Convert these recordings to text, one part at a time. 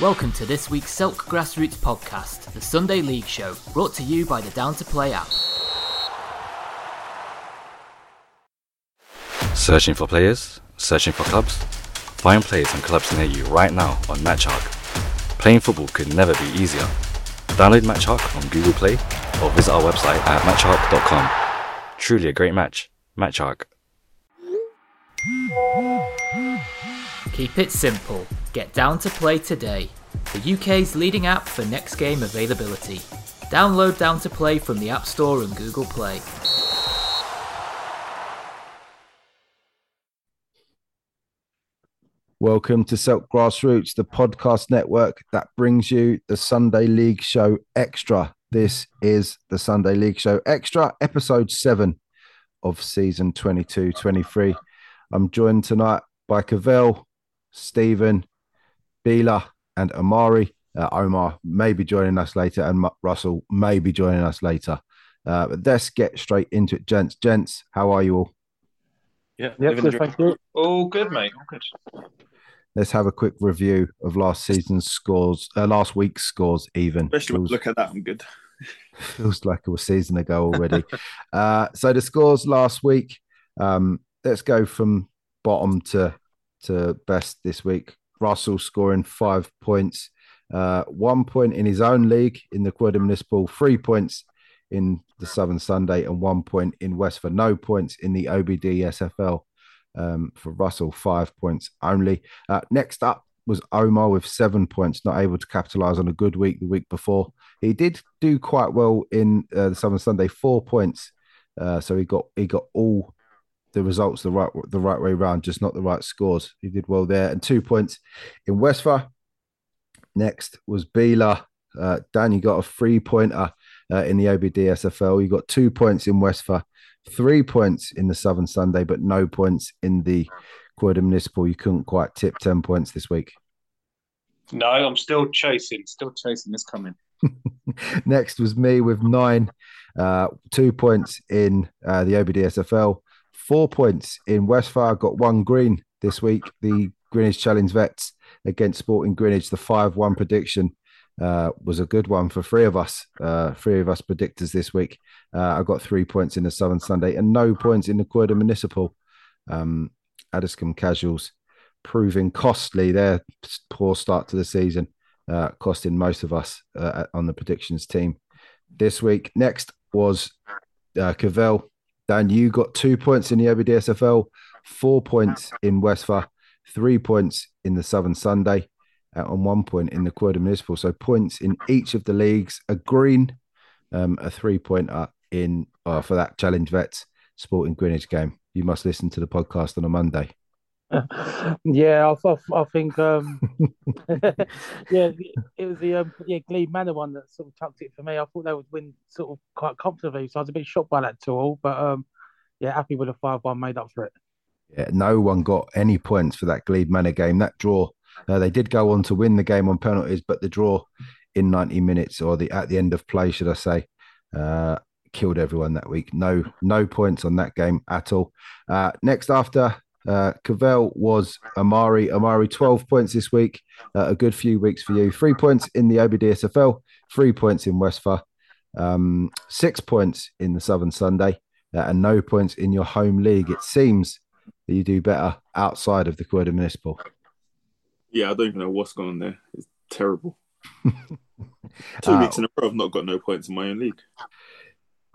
Welcome to this week's Silk Grassroots podcast, the Sunday League show, brought to you by the Down to Play app. Searching for players? Searching for clubs? Find players and clubs near you right now on MatchHawk. Playing football could never be easier. Download MatchHawk on Google Play or visit our website at matchhawk.com. Truly a great match. MatchHawk. Keep it simple. Get Down to Play today, the UK's leading app for next game availability. Download Down to Play from the App Store and Google Play. Welcome to Selk Grassroots, the podcast network that brings you the Sunday League Show Extra. This is the Sunday League Show Extra, episode seven of season 22 23. I'm joined tonight by Cavell, Stephen, Bila, and Amari. Uh, Omar may be joining us later, and Russell may be joining us later. Uh, but let's get straight into it, gents. Gents, how are you all? Yeah, Yeah, good, thank you. All good, mate. All good. Let's have a quick review of last season's scores, uh, last week's scores. Even Especially when feels, look at that, I'm good. feels like it was season ago already. uh, so the scores last week. Um, let's go from bottom to to best this week. Russell scoring five points, uh, one point in his own league in the Quidder Municipal, three points in the Southern Sunday, and one point in Westford. No points in the OBD SFL um, for Russell, five points only. Uh, next up was Omar with seven points, not able to capitalize on a good week the week before. He did do quite well in uh, the Southern Sunday, four points. Uh, so he got he got all the results the right the right way around, just not the right scores. He did well there, and two points in Westphal. Next was Bila. Uh, Dan, you got a three pointer uh, in the OBD SFL. You got two points in Westphal, three points in the Southern Sunday, but no points in the Quidder Municipal. You couldn't quite tip 10 points this week. No, I'm still chasing, still chasing this coming. Next was me with nine, uh, two points in uh, the OBD SFL, four points in Westphal. Got one green this week. The Greenwich Challenge Vets against Sporting Greenwich. The 5 1 prediction uh, was a good one for three of us, uh, three of us predictors this week. Uh, I got three points in the Southern Sunday and no points in the Quidder Municipal. Um, Addiscombe Casuals proving costly their poor start to the season, uh, costing most of us uh, on the predictions team this week. Next was uh, Cavell. Dan, you got two points in the OBDSFL, four points in Westphal, three points in the Southern Sunday, uh, and one point in the Quidder Municipal. So points in each of the leagues. A green, um, a three pointer in uh, for that Challenge Vets Sporting Greenwich game. You must listen to the podcast on a Monday. Yeah, I, I, I think um, yeah, it was the um, yeah Glebe Manor one that sort of chucked it for me. I thought they would win sort of quite comfortably, so I was a bit shocked by that tool. But um, yeah, happy with the five one made up for it. Yeah, no one got any points for that Glebe Manor game. That draw, uh, they did go on to win the game on penalties, but the draw in 90 minutes or the at the end of play, should I say, uh, killed everyone that week. No, no points on that game at all. Uh, next after uh, Cavell was Amari. Amari, 12 points this week. Uh, a good few weeks for you. Three points in the OBDSFL, three points in Westphal, um, six points in the Southern Sunday, uh, and no points in your home league. It seems that you do better outside of the Quidder Municipal. Yeah, I don't even know what's going on there. It's terrible. Two Uh, weeks in a row, I've not got no points in my own league.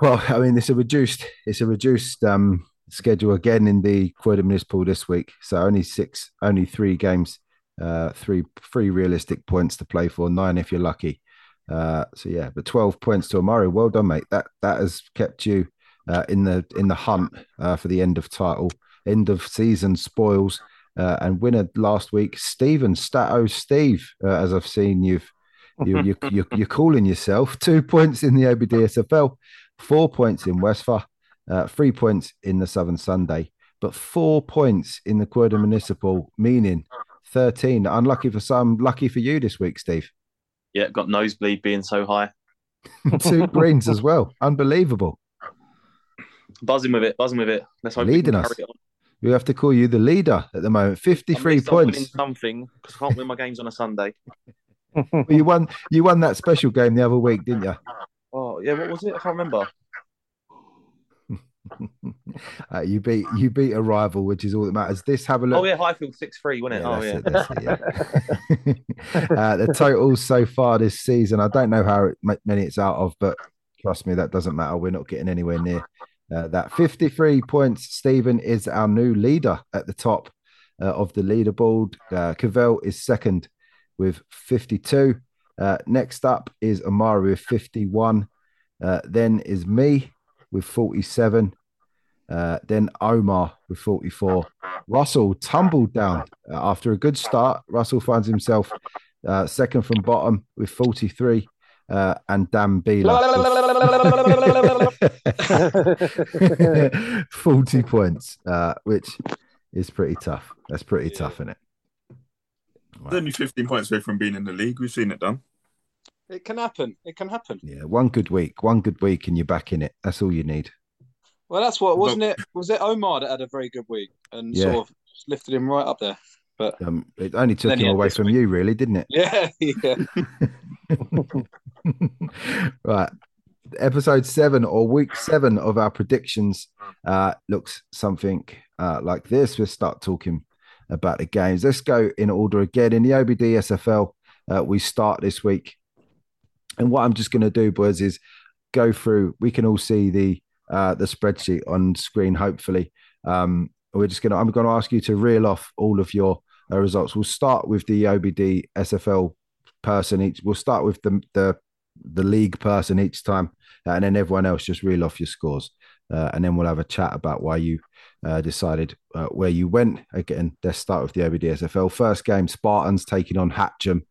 Well, I mean, it's a reduced, it's a reduced um, schedule again in the Quidder Municipal this week. So only six, only three games, uh, three, three realistic points to play for, nine if you're lucky. Uh, so yeah, but twelve points to Amari. Well done, mate. That that has kept you uh, in the in the hunt uh, for the end of title, end of season spoils, uh, and winner last week, Stephen Stato Steve. Uh, as I've seen, you've you you you you're calling yourself two points in the OBDSFL, four points in Westphal, uh, three points in the Southern Sunday, but four points in the Quidder Municipal, meaning 13. Unlucky for some, lucky for you this week, Steve. Yeah, got nosebleed being so high. Two greens as well. Unbelievable. Buzzing with it, buzzing with it. Let's hope Leading us. We have to call you the leader at the moment. 53 I'm winning points. something because I can't win my games on a Sunday. well, you won. You won that special game the other week, didn't you? Oh yeah, what was it? I can't remember. uh, you beat you beat a rival, which is all that matters. This have a look. Oh yeah, Highfield six three, wasn't it? Yeah, oh yeah. it, that's it, yeah. uh, the totals so far this season, I don't know how many it's out of, but trust me, that doesn't matter. We're not getting anywhere near uh, that. 53 points. Stephen is our new leader at the top uh, of the leaderboard. Uh, Cavell is second with 52. Uh, next up is Amari with 51. Uh, then is me with 47. Uh, then Omar with 44. Russell tumbled down uh, after a good start. Russell finds himself uh, second from bottom with 43. Uh, and Dan Beeler. 40 points, uh, which is pretty tough. That's pretty yeah. tough, isn't it? Right. Only 15 points away from being in the league. We've seen it done. It can happen. It can happen. Yeah, one good week, one good week, and you're back in it. That's all you need. Well, that's what wasn't it? Was it Omar that had a very good week and yeah. sort of lifted him right up there? But um, it only took him away from week. you, really, didn't it? Yeah, yeah. right. Episode seven or week seven of our predictions uh, looks something uh, like this. We'll start talking about the games. Let's go in order again. In the OBD SFL, uh, we start this week. And what I'm just going to do, boys, is go through. We can all see the uh, the spreadsheet on screen. Hopefully, um, we're just going to. I'm going to ask you to reel off all of your uh, results. We'll start with the OBD SFL person each. We'll start with the the the league person each time, uh, and then everyone else just reel off your scores, uh, and then we'll have a chat about why you uh, decided uh, where you went. Again, let's start with the OBD SFL first game. Spartans taking on Hatcham.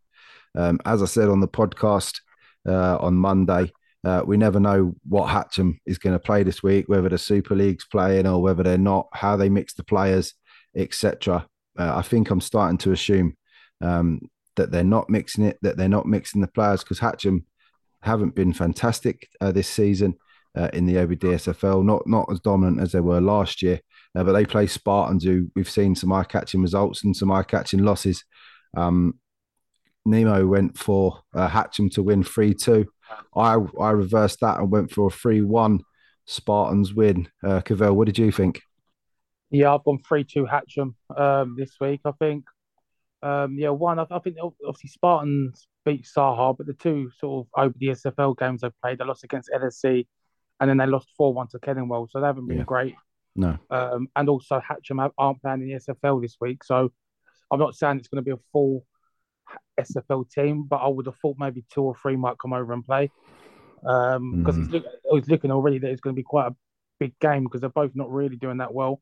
Um, as I said on the podcast uh, on Monday, uh, we never know what Hatcham is going to play this week, whether the Super League's playing or whether they're not, how they mix the players, etc. I think I'm starting to assume um, that they're not mixing it, that they're not mixing the players because Hatcham haven't been fantastic uh, this season uh, in the OBDSFL, not not as dominant as they were last year. Uh, but they play Spartans, who we've seen some eye-catching results and some eye-catching losses. Um, Nemo went for uh, Hatcham to win three two. I I reversed that and went for a three one Spartans win. Uh, Cavell, what did you think? Yeah, I've gone three two Hatcham um, this week. I think um, yeah, one, I, I, think obviously Spartans beat Saha, but the two sort of over the SFL games they've played, they lost against LSC and then they lost 4 1 to Kenningwell. So they haven't been yeah. great. No. Um, and also, Hatcham aren't playing in the SFL this week. So I'm not saying it's going to be a full SFL team, but I would have thought maybe two or three might come over and play. Because um, mm. he's, look, he's looking already that it's going to be quite a big game because they're both not really doing that well.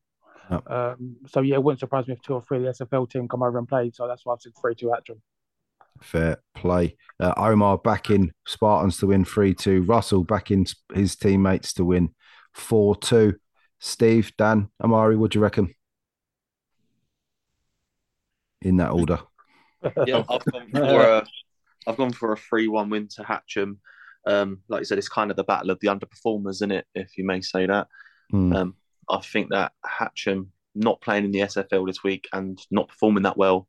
Um, so yeah, it wouldn't surprise me if two or three of the SFL team come over and play. So that's why I've said three two Hatcham. Fair play. Uh, Omar back in Spartans to win three two. Russell back in his teammates to win four two. Steve, Dan, Amari, what do you reckon? In that order. yeah, I've gone for a, I've gone for a three one win to Hatcham. Um, like you said, it's kind of the battle of the underperformers, in it, if you may say that. Mm. Um, I think that Hatcham not playing in the SFL this week and not performing that well,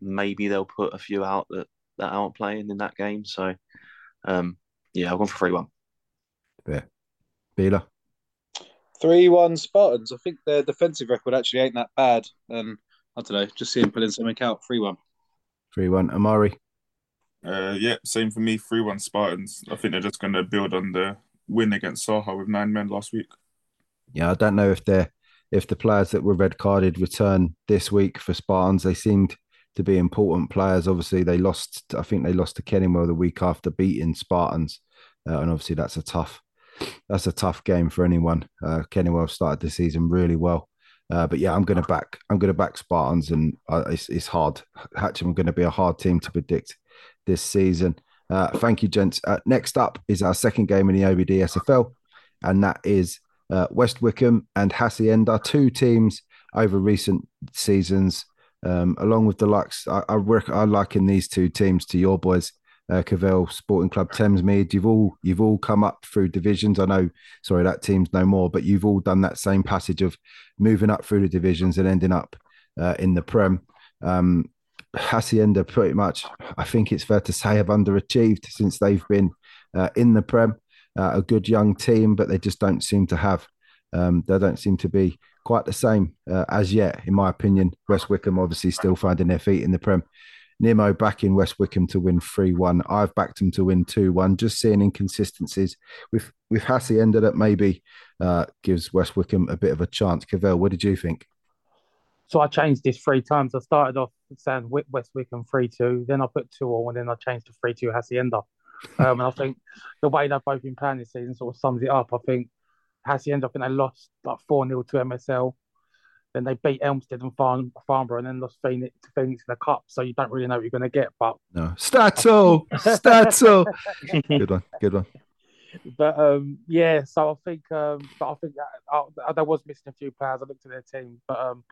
maybe they'll put a few out that, that aren't playing in that game. So, um, yeah, I've gone for 3 1. Yeah. Beeler? 3 1 Spartans. I think their defensive record actually ain't that bad. And I don't know, just seeing pulling something out 3 1. 3 1. Amari? Uh, yeah, same for me. 3 1 Spartans. I think they're just going to build on the win against Saha with nine men last week. Yeah, I don't know if they're if the players that were red carded return this week for Spartans. They seemed to be important players. Obviously, they lost. I think they lost to Kenningwell the week after beating Spartans, uh, and obviously that's a tough that's a tough game for anyone. Uh, Kenningwell started the season really well. Uh, but yeah, I'm going to back. I'm going to back Spartans, and uh, it's, it's hard. Hatcham going to be a hard team to predict this season. Uh, thank you, gents. Uh, next up is our second game in the OBD SFL, and that is uh, West Wickham and Hacienda, two teams over recent seasons. Um, along with the likes, I, I work. I liken these two teams to your boys, uh, Cavell Sporting Club, Thamesmead. You've all you've all come up through divisions. I know, sorry, that team's no more, but you've all done that same passage of moving up through the divisions and ending up uh, in the Prem. Um, Hacienda pretty much, I think it's fair to say, have underachieved since they've been uh, in the Prem. Uh, a good young team, but they just don't seem to have. Um, they don't seem to be quite the same uh, as yet, in my opinion. West Wickham obviously still finding their feet in the Prem. Nemo back in West Wickham to win 3 1. I've backed him to win 2 1. Just seeing inconsistencies with, with Hacienda that maybe uh, gives West Wickham a bit of a chance. Cavell, what did you think? So I changed this three times. I started off saying West Wickham 3 2, then I put 2 all, and then I changed to 3 2 Hacienda. Um, and I think the way they've both been playing this season sort of sums it up. I think Hacienda, I think they lost like 4 0 to MSL. Then they beat Elmstead and Farm, Farnborough and then lost Phoenix to Phoenix in the Cup. So you don't really know what you're going to get. But no, Stato, Stato. good one, good one. But um, yeah, so I think, um, but I think that, I, I, was missing a few players. I looked at their team, but um,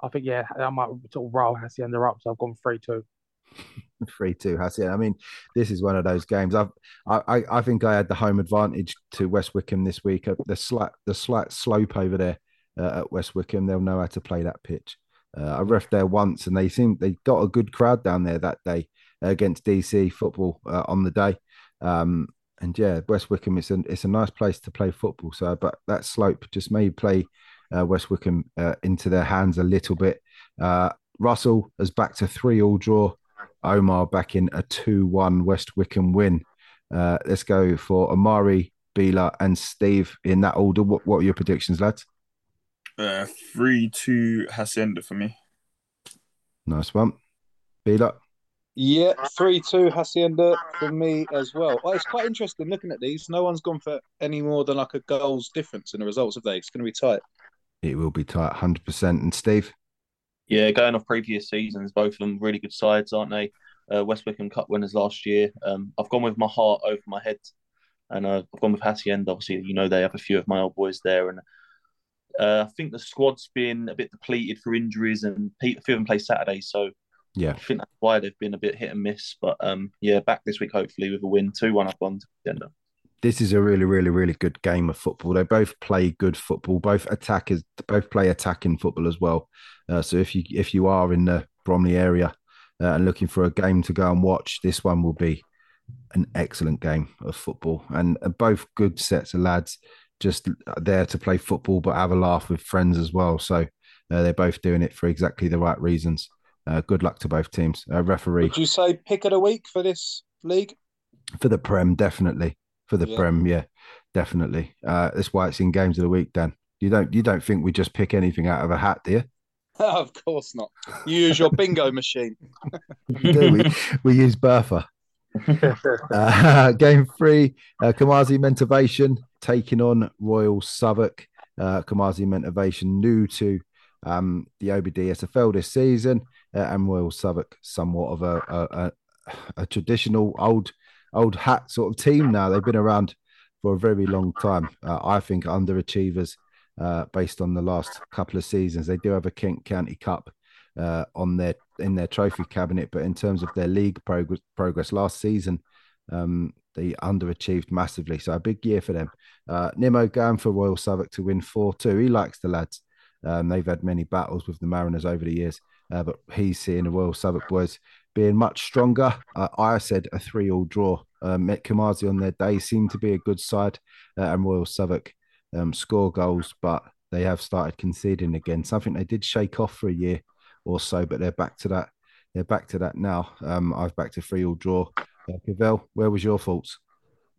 I think yeah, I might sort of roll Hacienda up. So I've gone three two. Three two Hacienda. I mean, this is one of those games. I've, I, I think I had the home advantage to West Wickham this week. The slight, the slight slope over there uh, at West Wickham. They'll know how to play that pitch. Uh, I ref there once, and they seem they got a good crowd down there that day against DC football uh, on the day. Um, and yeah, West Wickham it's a it's a nice place to play football. So, but that slope just may play uh, West Wickham uh, into their hands a little bit. Uh, Russell has backed a three all draw. Omar back in a two one West Wickham win. let's go for Amari, Bila, and Steve in that order. What, what are your predictions, lads? Uh, three two Hacienda for me. Nice one. Bila. Yeah, three two Hacienda for me as well. well. It's quite interesting looking at these. No one's gone for any more than like a goals difference in the results of these. It's going to be tight. It will be tight, hundred percent. And Steve. Yeah, going off previous seasons, both of them really good sides, aren't they? Uh, West Wickham Cup winners last year. Um, I've gone with my heart over my head, and uh, I've gone with Hacienda. Obviously, you know they have a few of my old boys there, and uh, I think the squad's been a bit depleted for injuries, and a few of them play Saturday, so yeah, I think that's why they've been a bit hit and miss. But um, yeah, back this week hopefully with a win, two one up on Hacienda this is a really, really, really good game of football. They both play good football. Both attackers, both play attacking football as well. Uh, so if you if you are in the Bromley area uh, and looking for a game to go and watch, this one will be an excellent game of football. And uh, both good sets of lads, just there to play football, but have a laugh with friends as well. So uh, they're both doing it for exactly the right reasons. Uh, good luck to both teams. Uh, referee. Would you say pick of the week for this league? For the Prem, definitely for the yeah. Prem. Yeah, definitely. Uh, that's why it's in games of the week, Dan. You don't you don't think we just pick anything out of a hat, do you? of course not. You use your bingo machine. do we? We use Bertha. uh, game three, uh, Kamazi Mentivation taking on Royal Southwark. Uh, Kamazi Mentivation new to um, the OBD SFL this season, uh, and Royal Southwark somewhat of a, a, a, a traditional old old hat sort of team now. They've been around for a very long time. Uh, I think underachievers uh, based on the last couple of seasons. They do have a Kent County Cup uh, on their in their trophy cabinet, but in terms of their league progress, progress last season, um, they underachieved massively. So a big year for them. Uh, Nimmo going for Royal Southwark to win four two. He likes the lads. Um, they've had many battles with the Mariners over the years, uh, but he's seeing the Royal Southwark boys being much stronger. Uh, I said a three-all draw. Uh, Met Kamazi on their day seemed to be a good side, uh, and Royal Southwark um, score goals, but they have started conceding again. Something they did shake off for a year or so, but they're back to that. They're back to that now. Um, I've back to three-all draw. Uh, Cavell, where was your thoughts?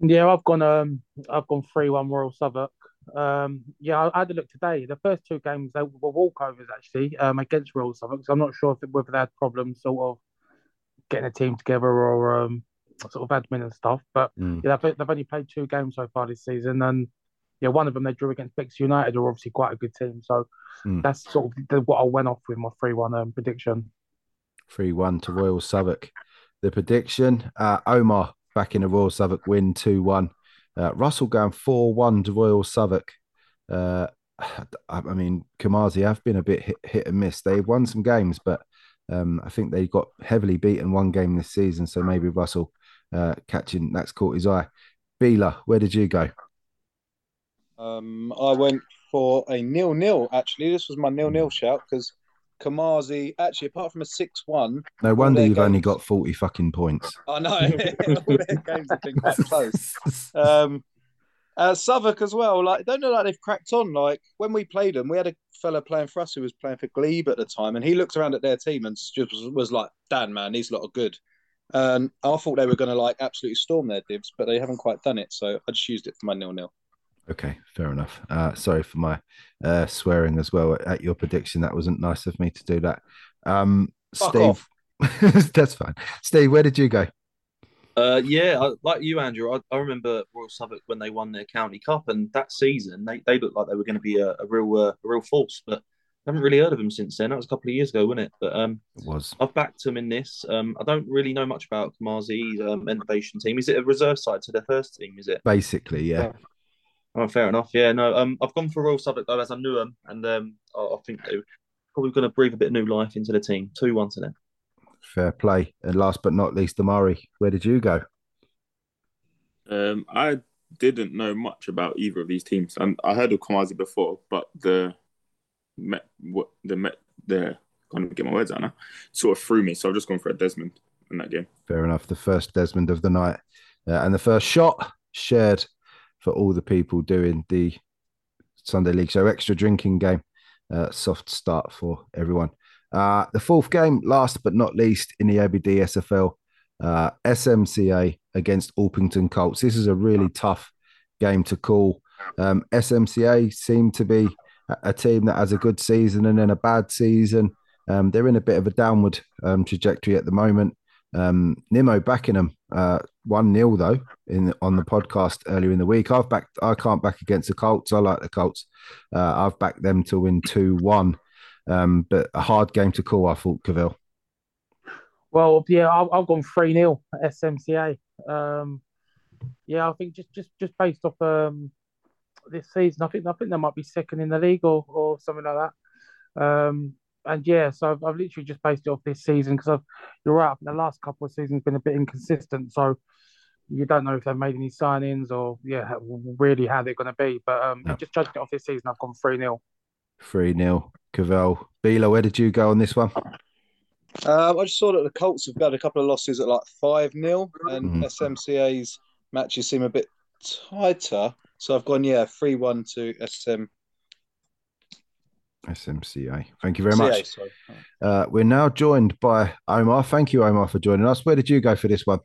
Yeah, I've gone. Um, I've gone three-one Royal Southwark. Um, yeah, I, I, had a look today. The first two games they were walkovers actually um, against Royal Southwark. So I'm not sure if whether they had problems sort of getting a team together or um, sort of admin and stuff. But mm. yeah, they've, they've, only played two games so far this season, and yeah, one of them they drew against Bex United, who are obviously quite a good team. So mm. that's sort of what I went off with my three-one um, prediction. Three-one to Royal Southwark. The prediction: uh, Omar back in a Royal Southwark win, two-one. Uh, Russell going four-one to Royal Southwark. Uh, I mean, Kamazi have been a bit hit, hit and miss. They've won some games, but um, I think they got heavily beaten one game this season, so maybe Russell uh, catching that's caught his eye. Bila, where did you go? Um, I went for a nil-nil. Actually, this was my nil-nil shout because Kamazi, actually, apart from a 6 1. No wonder you've games... only got 40 fucking points. I know. all their games have been quite close. Um, uh, Southwark as well. Like, don't know like they've cracked on. Like when we played them, we had a fella playing for us who was playing for Glebe at the time, and he looked around at their team and just was, was like, "Dan, man, these lot are good." And I thought they were going to like absolutely storm their divs, but they haven't quite done it. So I just used it for my nil nil. Okay, fair enough. Uh, sorry for my uh, swearing as well at your prediction. That wasn't nice of me to do that. Um, Steve, that's fine. Steve, where did you go? Uh, yeah, I, like you, Andrew. I, I, remember Royal Southwark when they won their county cup, and that season they, they looked like they were going to be a, a real uh, a real force. But I haven't really heard of them since then. That was a couple of years ago, wasn't it? But um, it was. I've backed them in this. Um, I don't really know much about Kamazi's um, innovation team. Is it a reserve side to their first team? Is it basically? Yeah. Oh, fair enough. Yeah, no. Um, I've gone for Royal Southwark though, as I knew them, and um, I, I think they're probably going to breathe a bit of new life into the team. Two one to them. Fair play. And last but not least, the Amari, where did you go? Um, I didn't know much about either of these teams, and I heard of Kamazi before, but the Met, what the Met, the can't get my words out now, sort of threw me. So I've just gone for a Desmond in that game. Fair enough. The first Desmond of the night, uh, and the first shot shared for all the people doing the Sunday League Show extra drinking game. Uh, soft start for everyone. Uh, the fourth game, last but not least, in the OBD SFL, uh, SMCA against Orpington Colts. This is a really tough game to call. Um, SMCA seem to be a team that has a good season and then a bad season. Um, they're in a bit of a downward um, trajectory at the moment. Um, Nimo backing them uh, one 0 though in on the podcast earlier in the week. I've backed. I can't back against the Colts. I like the Colts. Uh, I've backed them to win two one, um, but a hard game to call. I thought Cavell. Well, yeah, I've, I've gone three 0 SMCA. Um, yeah, I think just just just based off um, this season, I think I think they might be second in the league or, or something like that. Um, and yeah, so I've, I've, literally just based it off this season because I've you're right. The last couple of seasons been a bit inconsistent, so you don't know if they've made any signings or yeah, really how they're going to be. But um, yep. just judging it off this season, I've gone three 0 Three 0 Cavell. Bila, where did you go on this one? Um, I just saw that the Colts have got a couple of losses at like 5 0, and mm-hmm. SMCA's matches seem a bit tighter. So I've gone, yeah, 3 1 to SM. SMCA. Thank you very much. Uh, we're now joined by Omar. Thank you, Omar, for joining us. Where did you go for this one?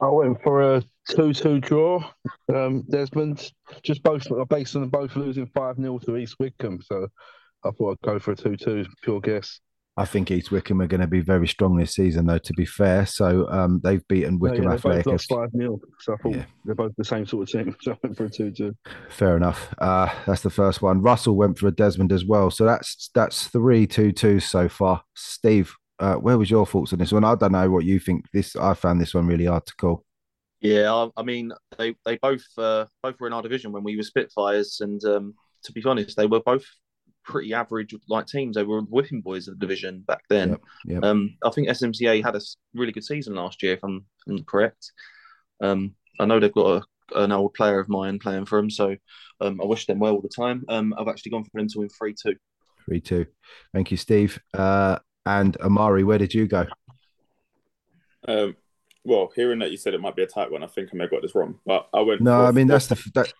I went for a 2 2 draw. Um, Desmond, just both based on both losing 5 0 to East Wickham. So I thought I'd go for a 2 2, pure guess. I think East Wickham are going to be very strong this season, though. To be fair, so um, they've beaten Wickham yeah, Athletic. Both five 0 So I thought yeah. they're both the same sort of team. So I went for a two-two. Fair enough. Uh, that's the first one. Russell went for a Desmond as well. So that's that's three two-two so far. Steve, uh, where was your thoughts on this one? I don't know what you think. This I found this one really hard to call. Yeah, I, I mean they they both uh, both were in our division when we were Spitfires, and um, to be honest, they were both pretty average like teams. They were whipping boys of the division back then. Yep, yep. Um, I think SMCA had a really good season last year, if I'm, if I'm correct. Um, I know they've got a, an old player of mine playing for them, so um, I wish them well all the time. Um, I've actually gone for them to win three two. Three two. Thank you, Steve. Uh, and Amari, where did you go? Um, well, hearing that you said it might be a tight one, I think I may have got this wrong. But I went. No, I mean that's the that,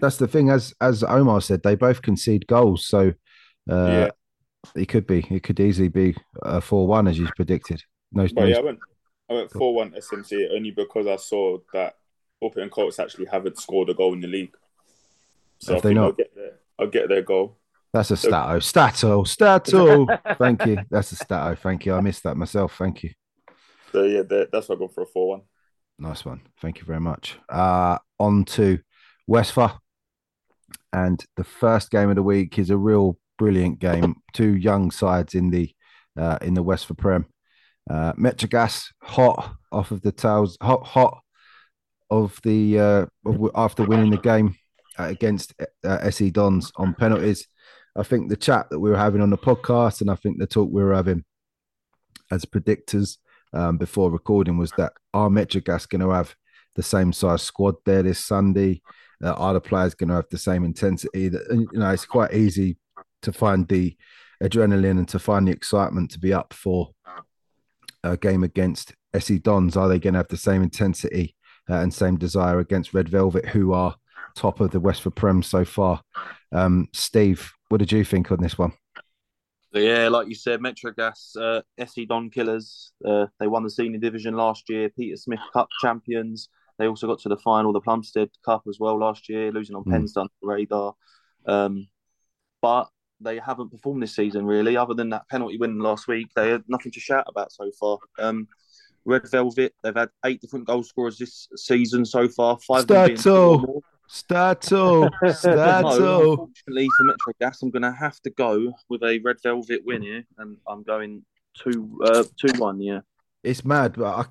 that's the thing. As as Omar said, they both concede goals, so uh, yeah. It could be. It could easily be a four-one as you predicted. No, no yeah, I went. I went four-one SMC only because I saw that Orpington Colts actually haven't scored a goal in the league. So Have I they not? I'll get, their, I'll get their goal. That's a stato. Stato. Stato. Thank you. That's a stato. Thank you. I missed that myself. Thank you. So yeah, that's why I go for a four-one. Nice one. Thank you very much. Uh, on to Westphal. And the first game of the week is a real brilliant game. Two young sides in the uh, in the Westphal Prem. Uh, Metrogas hot off of the tails, hot hot of the uh, after winning the game against uh, SE Dons on penalties. I think the chat that we were having on the podcast, and I think the talk we were having as predictors um, before recording was that our Metrogas going to have the same size squad there this Sunday? Uh, are the players going to have the same intensity? That you know, it's quite easy to find the adrenaline and to find the excitement to be up for a game against SE Dons? Are they going to have the same intensity uh, and same desire against Red Velvet, who are top of the Westford Prem so far? Um, Steve, what did you think on this one? Yeah, like you said, Metrogas, uh, SE Don Killers. Uh, they won the senior division last year. Peter Smith Cup champions. They also got to the final, the Plumstead Cup as well last year, losing on mm. Penston radar. Um, but they haven't performed this season really, other than that penalty win last week. They had nothing to shout about so far. Um, Red Velvet, they've had eight different goal scorers this season so far. Five Stato, Stato, Stato. no, unfortunately for Metro Gas, I'm going to have to go with a Red Velvet win here, and I'm going two, uh, two one. Yeah it's mad. But I,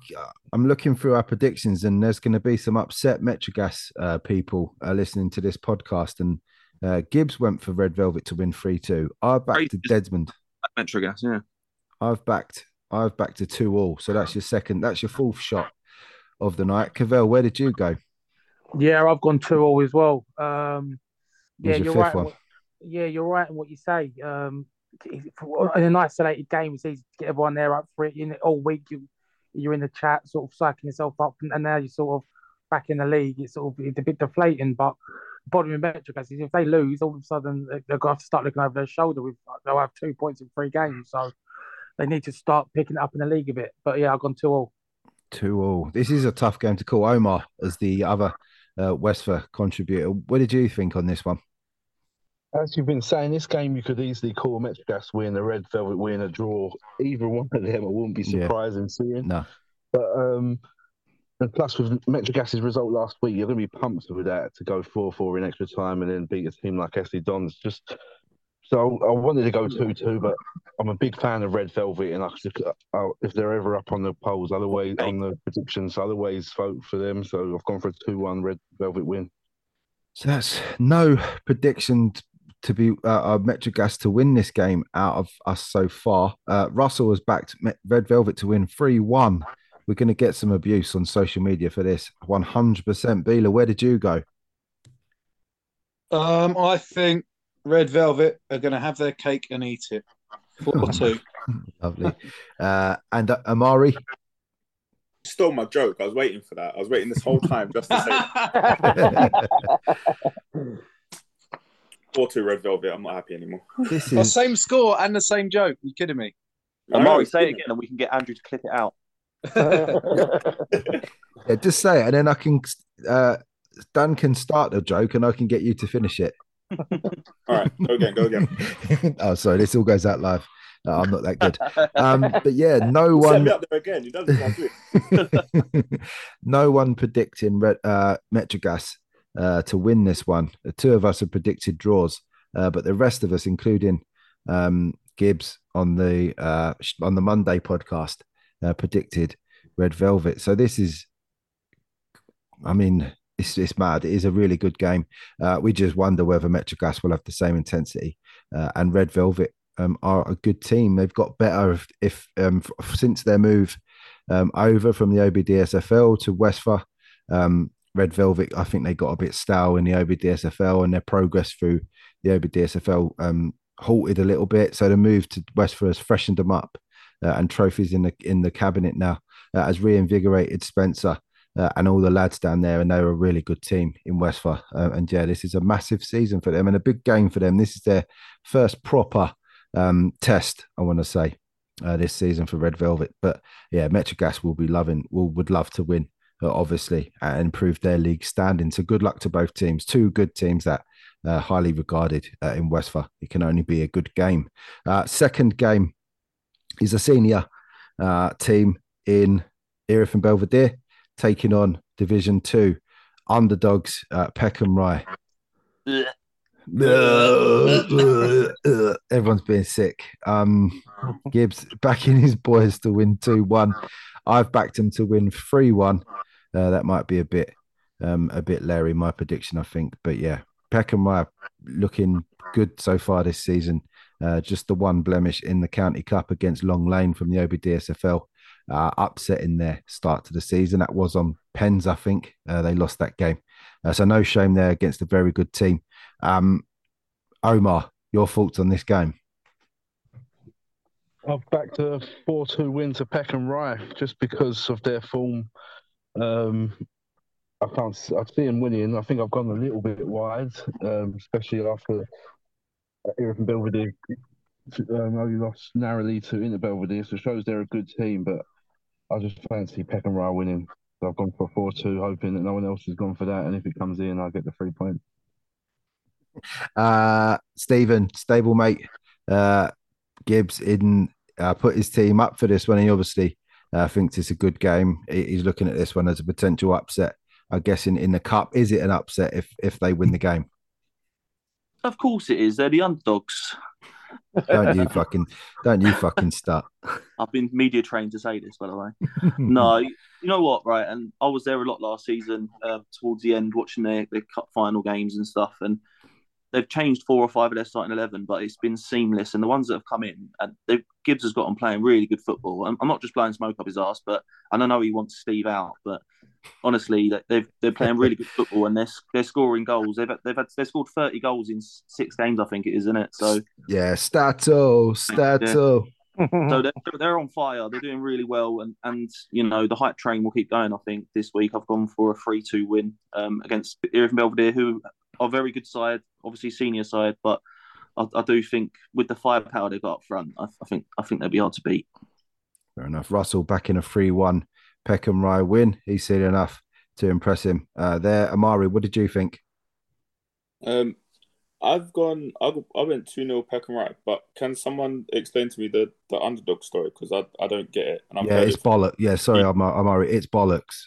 am looking through our predictions, and there's going to be some upset Metrogas uh, people uh, listening to this podcast. And uh, Gibbs went for Red Velvet to win three two. I backed to Desmond. Metrogas, yeah. I've backed. I've backed to two all. So that's your second. That's your fourth shot of the night. Cavell, where did you go? Yeah, I've gone two all as well. Um, yeah, you're right. One? Yeah, you're right in what you say. Um, in an isolated game, it's easy to get everyone there up for it. In all week, you you're in the chat, sort of psyching yourself up, and now you're sort of back in the league. It's sort of it's a bit deflating. But the bottom of metric is if they lose, all of a sudden they're going to have to start looking over their shoulder. With they'll have two points in three games, so they need to start picking it up in the league a bit. But yeah, I've gone two all. Two all. This is a tough game to call. Omar as the other uh, Westford contributor. What did you think on this one? As you've been saying, this game you could easily call Metrogas win, a Red Velvet win, a draw. Either one of them, I wouldn't be surprised yeah. in seeing. No. But um, and plus with Metrogas's result last week, you're going to be pumped with that to go four four in extra time and then beat a team like SE Dons. Just so I wanted to go two two, but I'm a big fan of Red Velvet, and I, uh, if they're ever up on the polls, otherwise on the predictions, otherwise vote for them. So I've gone for a two one Red Velvet win. So that's no prediction to be uh, uh, Metrogas to win this game out of us so far. Uh, Russell has backed Red Velvet to win 3 1. We're going to get some abuse on social media for this 100%. Bila, where did you go? Um, I think Red Velvet are going to have their cake and eat it. 4 2. Lovely. Uh, and uh, Amari? Stole my joke. I was waiting for that. I was waiting this whole time just to say. Four two Red Velvet. I'm not happy anymore. This is... same score and the same joke. you kidding me? Amari, say it again, and we can get Andrew to clip it out. Yeah, just say it, and then I can. Uh, Dan can start the joke, and I can get you to finish it. all right, go again, go again. oh, sorry, this all goes out live. No, I'm not that good. Um, but yeah, no one. Set me up there again. You don't no one predicting uh, Metrogas uh, to win this one. The two of us have predicted draws, uh, but the rest of us, including um, Gibbs on the uh, on the Monday podcast, uh, predicted Red Velvet. So this is, I mean, it's it's mad. It is a really good game. Uh, we just wonder whether Metrogas will have the same intensity, uh, and Red Velvet um, are a good team. They've got better if, if um, since their move um, over from the OBDSFL to Westphal. Um, Red Velvet, I think they got a bit stale in the OBDSFL and their progress through the OBDSFL um, halted a little bit. So the move to Westford has freshened them up, and trophies in the in the cabinet now uh, has reinvigorated Spencer uh, and all the lads down there, and they're a really good team in Westford. Uh, and yeah, this is a massive season for them and a big game for them. This is their first proper um, test, I want to say. Uh, this season for Red Velvet, but yeah, Metrogas will be loving, will would love to win uh, obviously, and improve their league standing. So good luck to both teams. Two good teams that uh, highly regarded uh, in Westphal. It can only be a good game. Uh, second game is a senior uh, team in Erith and Belvedere taking on Division Two underdogs uh, Peckham Rye. Everyone's being sick. Um, Gibbs backing his boys to win 2 1. I've backed him to win 3 1. Uh, that might be a bit um, a bit Larry, my prediction, I think. But yeah, Peckham Rye looking good so far this season. Uh, just the one blemish in the County Cup against Long Lane from the OBDSFL, uh, upsetting their start to the season. That was on Pens, I think. Uh, they lost that game. Uh, so no shame there against a very good team. Um, Omar, your thoughts on this game? I've backed a 4 2 win to Peckham Rye just because of their form. Um, I can't. I've seen them winning. I think I've gone a little bit wide, um, especially after Erith and Belvedere um, only lost narrowly to Inter Belvedere, so shows they're a good team. But I just fancy Peckham Rye winning. So I've gone for 4 2, hoping that no one else has gone for that. And if it comes in, I'll get the three points. Uh, Stephen, stablemate, uh, Gibbs in uh, put his team up for this one. He obviously uh, thinks it's a good game. He's looking at this one as a potential upset. I guess in, in the cup, is it an upset if if they win the game? Of course it is. They're the underdogs. don't you fucking don't you fucking start. I've been media trained to say this, by the way. no, you know what, right? And I was there a lot last season, uh, towards the end, watching their, their cup final games and stuff. And they've changed four or five of their starting eleven, but it's been seamless. And the ones that have come in, and Gibbs has got them playing really good football. I'm, I'm, not just blowing smoke up his ass, but and I know he wants Steve out, but honestly, they've they're playing really good football and they're they're scoring goals. They've they've had they've scored 30 goals in six games, I think it is, isn't it? So yeah, Stato, Stato. Yeah. so they're, they're on fire. They're doing really well, and and you know the hype train will keep going. I think this week I've gone for a three-two win um, against and Belvedere, who are very good side, obviously senior side, but I, I do think with the firepower they've got up front, I, I, think I think they'll be hard to beat. Fair enough. Russell back in a three-one Peckham Rye win. He's seen enough to impress him. Uh, there, Amari, what did you think? Um, I've gone. I, I went two 0 Peckham Rye, but can someone explain to me the, the underdog story because I, I don't get it. And I've yeah, it's bollocks. Yeah, sorry, Amari, it's bollocks.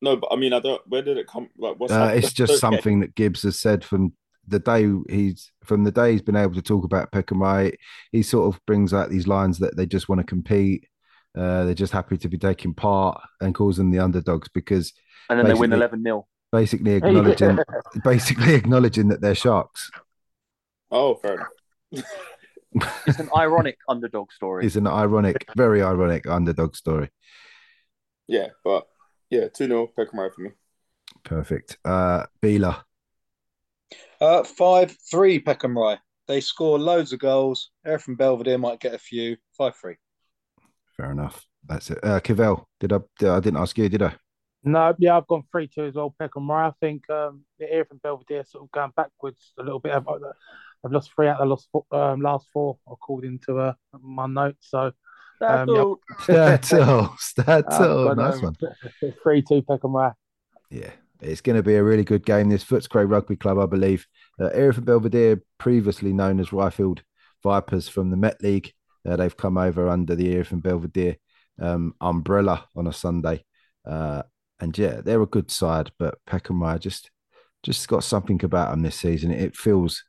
No, but I mean, I don't. Where did it come? Like, what's uh, it's just something that Gibbs has said from the day he's from the day he's been able to talk about Peckham Rye. He sort of brings out these lines that they just want to compete. Uh, they're just happy to be taking part and causing the underdogs because and then they win eleven 0 Basically acknowledging, basically acknowledging that they're sharks. Oh, fair enough. it's an ironic underdog story. It's an ironic, very ironic underdog story. Yeah, but yeah, 2 0 Peckham Rye for me. Perfect. Uh, Bila. Uh, 5 3 Peckham Rye. They score loads of goals. Erith and Belvedere might get a few. 5 3. Fair enough. That's it. Uh, Cavell, did I, I didn't ask you, did I? No, yeah, I've gone 3 2 as well. Peckham Rye. I think um, the Erith and Belvedere sort of going backwards a little bit. I've, I've lost three out of the last four, um, last four according to uh, my notes. So um, Stato, Stato, uh, nice one. Three two Peckham Rye. Yeah, it's going to be a really good game. This Footscray Rugby Club, I believe. Uh, Erith and Belvedere, previously known as Ryfield Vipers from the Met League, uh, they've come over under the Erith and Belvedere um, umbrella on a Sunday. Uh, and yeah, they're a good side, but Peckham just just got something about them this season. It feels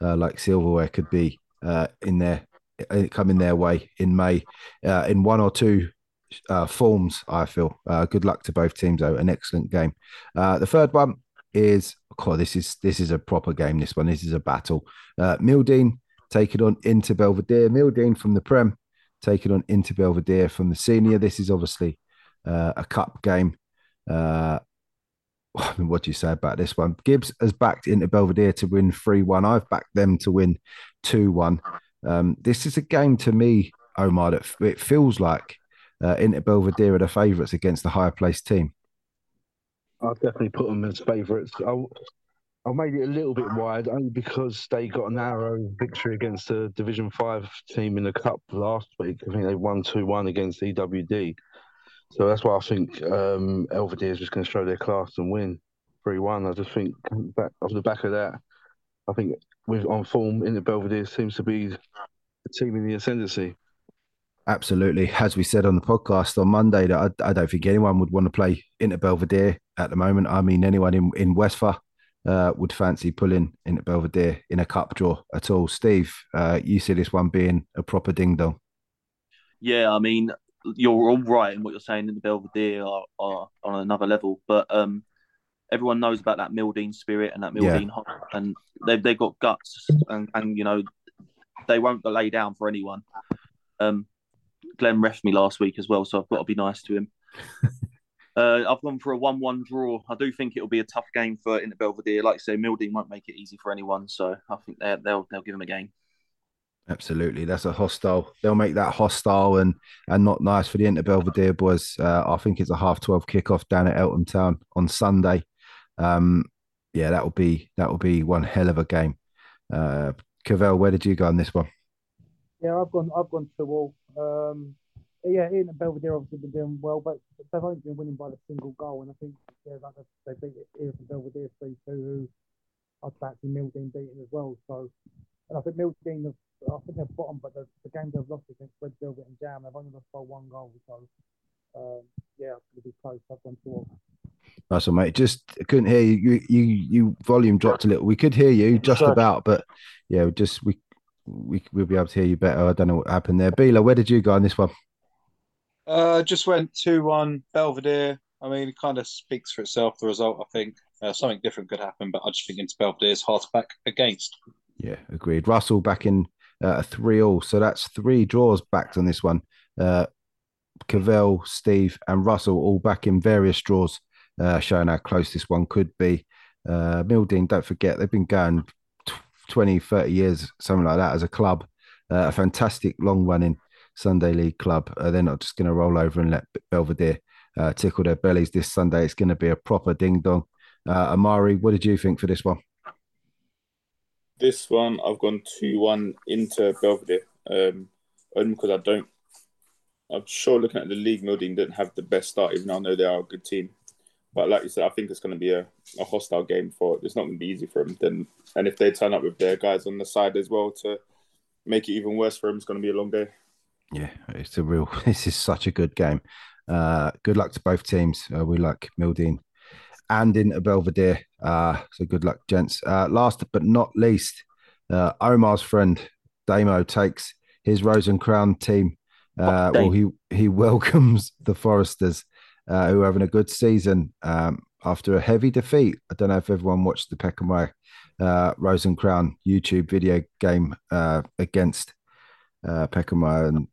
uh, like silverware could be uh, in there uh, coming their way in May uh, in one or two uh, forms. I feel. Uh, good luck to both teams, though. An excellent game. Uh, the third one is. Oh, this is this is a proper game. This one. This is a battle. Uh, Mildeen take it on Inter Belvedere. Mildeen from the Prem take it on Inter Belvedere from the Senior. This is obviously a cup game. I mean, what do you say about this one? Gibbs has backed Inter Belvedere to win 3 1. I've backed them to win 2 1. Um, this is a game to me, Omar, that it feels like uh, Inter Belvedere are the favourites against the higher placed team. I'll definitely put them as favourites. I'll make it a little bit wide only because they got a narrow victory against the Division 5 team in the Cup last week. I think they won 2 1 against EWD. So that's why I think um, Belvedere is just going to show their class and win 3 1. I just think back, off the back of that, I think with on form Inter Belvedere seems to be the team in the ascendancy. Absolutely. As we said on the podcast on Monday, that I, I, don't think anyone would want to play Inter Belvedere at the moment. I mean, anyone in, in Westphal uh, would fancy pulling Inter Belvedere in a cup draw at all. Steve, uh, you see this one being a proper ding dong. Yeah, I mean, you're all right in what you're saying in the Belvedere are, are on another level, but um, everyone knows about that Mildeen spirit and that Mildeen yeah. heart, and they've they've got guts, and and you know they won't lay down for anyone. Um, Glenn refed me last week as well, so I've got to be nice to him. uh, I've gone for a one-one draw. I do think it'll be a tough game for Inter Belvedere. Like I say, Mildeen won't make it easy for anyone, so I think they'll they'll give him a game. Absolutely, that's a hostile. They'll make that hostile and and not nice for the Inter Belvedere boys. Uh, I think it's a half twelve kickoff down at Eltham Town on Sunday. Um, yeah, that will be that will be one hell of a game. Uh, Cavell, where did you go on this one? Yeah, I've gone. I've gone to all. Um, yeah, Erith and Belvedere obviously been doing well, but they've only been winning by the single goal, and I think yeah, like they, beat Erith and Belvedere three two, who I'd fancy Mildeen beating as well. So, and I think Mildeen, have, I think they're bottom, but the, the games they've lost against Red Velvet and Jam, they've only lost by one goal. So, um, yeah, it's going to be close. I've gone to all. Nice one, mate. Just couldn't hear you. You, you, you volume dropped a little. We could hear you just about, but yeah, just we we we'll be able to hear you better. I don't know what happened there. Bila, where did you go on this one? Uh, just went two one Belvedere. I mean, it kind of speaks for itself. The result, I think, uh, something different could happen, but I just think into Belvedere is hard to back against. Yeah, agreed. Russell back in uh, three all, so that's three draws backed on this one. Uh, Cavell, Steve, and Russell all back in various draws, uh, showing how close this one could be. Uh, Mildeen, don't forget, they've been going 20, 30 years, something like that, as a club. Uh, a fantastic long running Sunday League club. Uh, they're not just going to roll over and let Belvedere uh, tickle their bellies this Sunday. It's going to be a proper ding dong. Uh, Amari, what did you think for this one? This one, I've gone 2 1 into Belvedere. Um, only because I don't, I'm sure looking at the league, Mildeen didn't have the best start, even though I know they are a good team. But like you said, I think it's going to be a, a hostile game for. It's not going to be easy for them. Then, and if they turn up with their guys on the side as well to make it even worse for them, it's going to be a long day. Yeah, it's a real. This is such a good game. Uh, good luck to both teams. Uh, we like Mildeen and in Belvedere. Uh, so good luck, gents. Uh, last but not least, uh, Omar's friend Damo takes his Rose and Crown team. Uh, well, he he welcomes the Foresters, uh, who are having a good season um, after a heavy defeat. I don't know if everyone watched the Peckham Rye uh, Rose and Crown YouTube video game uh, against uh, Peckham and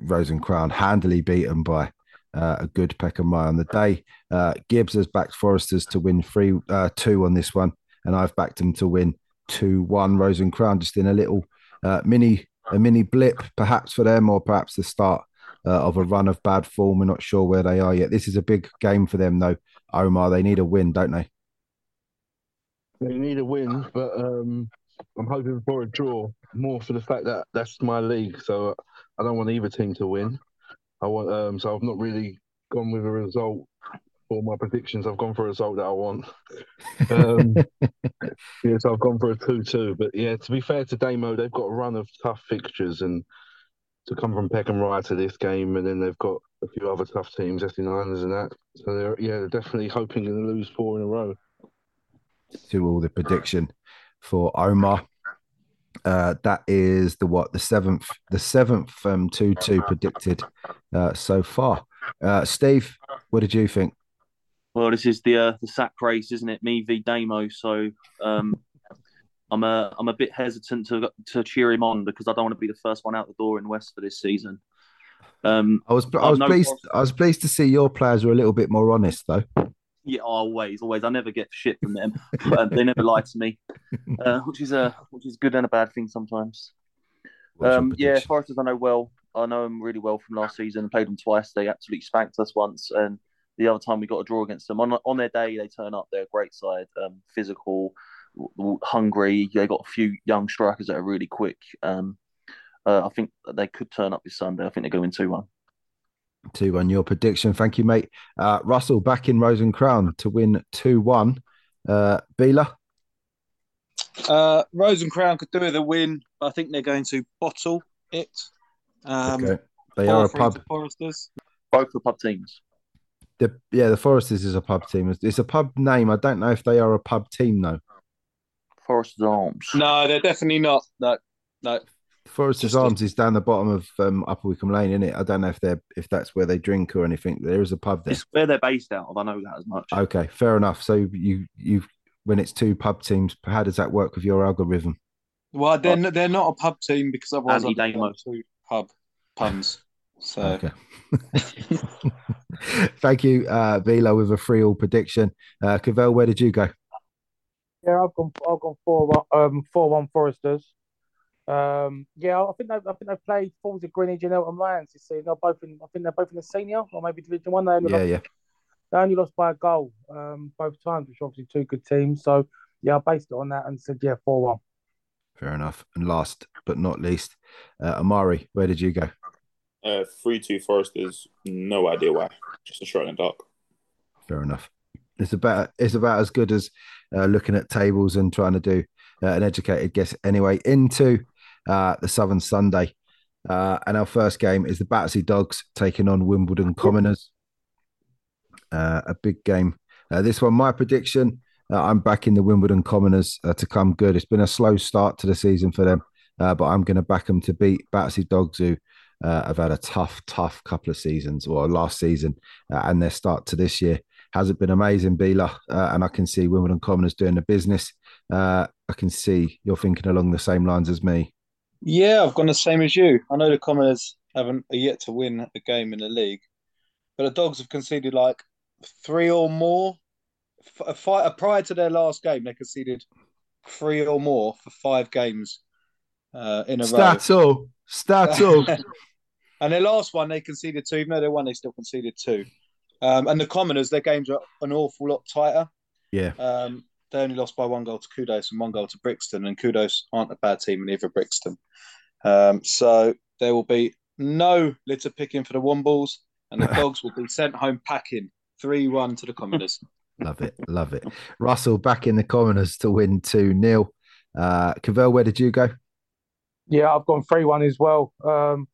Rose and Crown, handily beaten by uh, a good Peckham on the day. Uh, Gibbs has backed Foresters to win three uh, two on this one, and I've backed them to win two one. Rose and Crown just in a little uh, mini a mini blip, perhaps for them, or perhaps the start uh, of a run of bad form. We're not sure where they are yet. This is a big game for them, though. Omar, they need a win, don't they? They need a win, but um, I'm hoping for a draw. More for the fact that that's my league, so I don't want either team to win. I want um, so I've not really gone with a result for my predictions. I've gone for a result that I want. Um, yeah, so I've gone for a two-two. But yeah, to be fair to Damo, they've got a run of tough fixtures and to come from Peckham Rye to this game, and then they've got a few other tough teams, SD9ers and that. So they're yeah, they're definitely hoping to lose four in a row. To all the prediction for Omar. Uh, that is the what the seventh the seventh um two two predicted uh, so far. Uh, Steve, what did you think? Well, this is the uh, the sack race, isn't it? Me v Damo. So um, I'm a I'm a bit hesitant to to cheer him on because I don't want to be the first one out the door in West for this season. Um, I was I was pleased I was pleased to see your players were a little bit more honest though. Yeah, always, always. I never get shit from them. they never lie to me, uh, which is a which is good and a bad thing sometimes. Um, yeah, Foresters I know well. I know them really well from last season. Played them twice. They absolutely spanked us once, and the other time we got a draw against them. On on their day, they turn up. They're a great side, um, physical, hungry. They got a few young strikers that are really quick. Um, uh, I think they could turn up this Sunday. I think they're going two one two on your prediction. Thank you, mate. Uh, Russell back in Rose and Crown to win 2 1. Uh, Bila? Uh, Rose and Crown could do with a win. But I think they're going to bottle it. Um, okay. They are a pub. Foresters. Both the pub teams. The, yeah, the Foresters is a pub team. It's a pub name. I don't know if they are a pub team, though. Foresters Arms. No, they're definitely not. No, no. Foresters Arms is down the bottom of um, Upper Wickham Lane, isn't it? I don't know if they're if that's where they drink or anything. There is a pub there. It's where they're based out of. I know that as much. Okay, fair enough. So you you when it's two pub teams, how does that work with your algorithm? Well, they're not, they're not a pub team because otherwise I'd two pub puns. So okay. Thank you, uh, Vila, with a free all prediction. Uh, Cavell, where did you go? Yeah, I've gone. I've gone four um four one Foresters. Um, yeah, I think they, I think they played Falls of Greenwich and Eltham Lions this season. They're both in, I think they're both in the senior or maybe Division One. They only Yeah, lost, yeah. they only lost by a goal um, both times, which are obviously two good teams. So yeah, I based it on that and said yeah, four one. Fair enough. And last but not least, uh, Amari, where did you go? Uh, three two Foresters. No idea why. Just a shot in the dark. Fair enough. It's about it's about as good as uh, looking at tables and trying to do uh, an educated guess. Anyway, into uh, the Southern Sunday, uh, and our first game is the Battersea Dogs taking on Wimbledon Commoners. Uh, a big game. Uh, this one, my prediction. Uh, I'm backing the Wimbledon Commoners uh, to come good. It's been a slow start to the season for them, but I'm going to back them to beat Battersea Dogs, who have had a tough, tough couple of seasons, or last season, and their start to this year hasn't been amazing, Bila. And I can see Wimbledon Commoners doing the business. I can see you're thinking along the same lines as me. Yeah, I've gone the same as you. I know the Commoners haven't yet to win a game in the league, but the Dogs have conceded like three or more. A fight prior to their last game, they conceded three or more for five games uh, in a row. Stato, Stato. And their last one, they conceded two. Even though they won, they still conceded two. Um, and the Commoners, their games are an awful lot tighter. yeah, Um, they only lost by one goal to Kudos and one goal to Brixton, and Kudos aren't a bad team, and neither Brixton. Um, so there will be no litter picking for the Wombles, and the Dogs will be sent home packing 3 1 to the Commoners. love it, love it. Russell back in the Commoners to win 2 0. Uh, Cavell, where did you go? Yeah, I've gone three one as well. Um,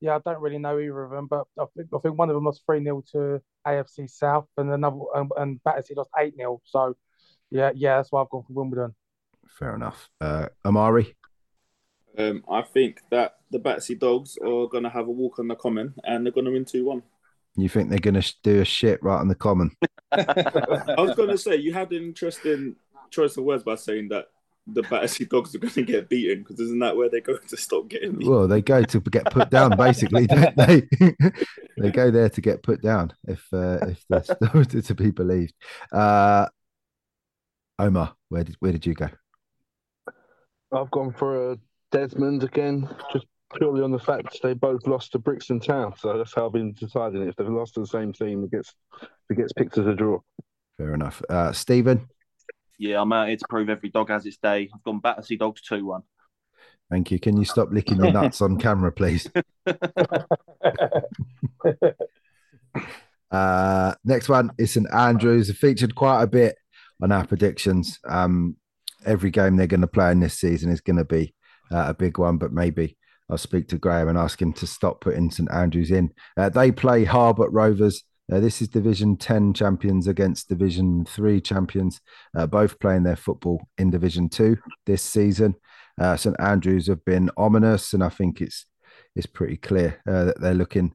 yeah, I don't really know either of them, but I think I think one of them was three 0 to AFC South, and another and, and Battersea lost eight 0 So yeah, yeah, that's why I've gone for Wimbledon. Fair enough. Uh, Amari, Um, I think that the Batsy Dogs are going to have a walk on the common and they're going to win 2 1. you think they're going to do a shit right on the Common? I was going to say, you had an interesting choice of words by saying that the Battersea Dogs are going to get beaten because isn't that where they're going to stop getting beaten? Well, they go to get put down, basically, don't they? they go there to get put down, if uh, if that's to be believed. Uh, Omar, where did where did you go? I've gone for a Desmond again, just purely on the fact they both lost to Brixton Town. So that's how I've been deciding it. If they've lost to the same team, it gets it gets picked as a draw. Fair enough. Uh, Stephen, Yeah, I'm out here to prove every dog has its day. I've gone Battersea Dogs 2 1. thank you. Can you stop licking your nuts on camera, please? Uh, next one is St Andrews. It featured quite a bit on our predictions. Um, every game they're going to play in this season is going to be uh, a big one, but maybe I'll speak to Graham and ask him to stop putting St Andrews in. Uh, they play Harbert Rovers. Uh, this is Division 10 champions against Division 3 champions, uh, both playing their football in Division 2 this season. Uh, St Andrews have been ominous, and I think it's it's pretty clear uh, that they're looking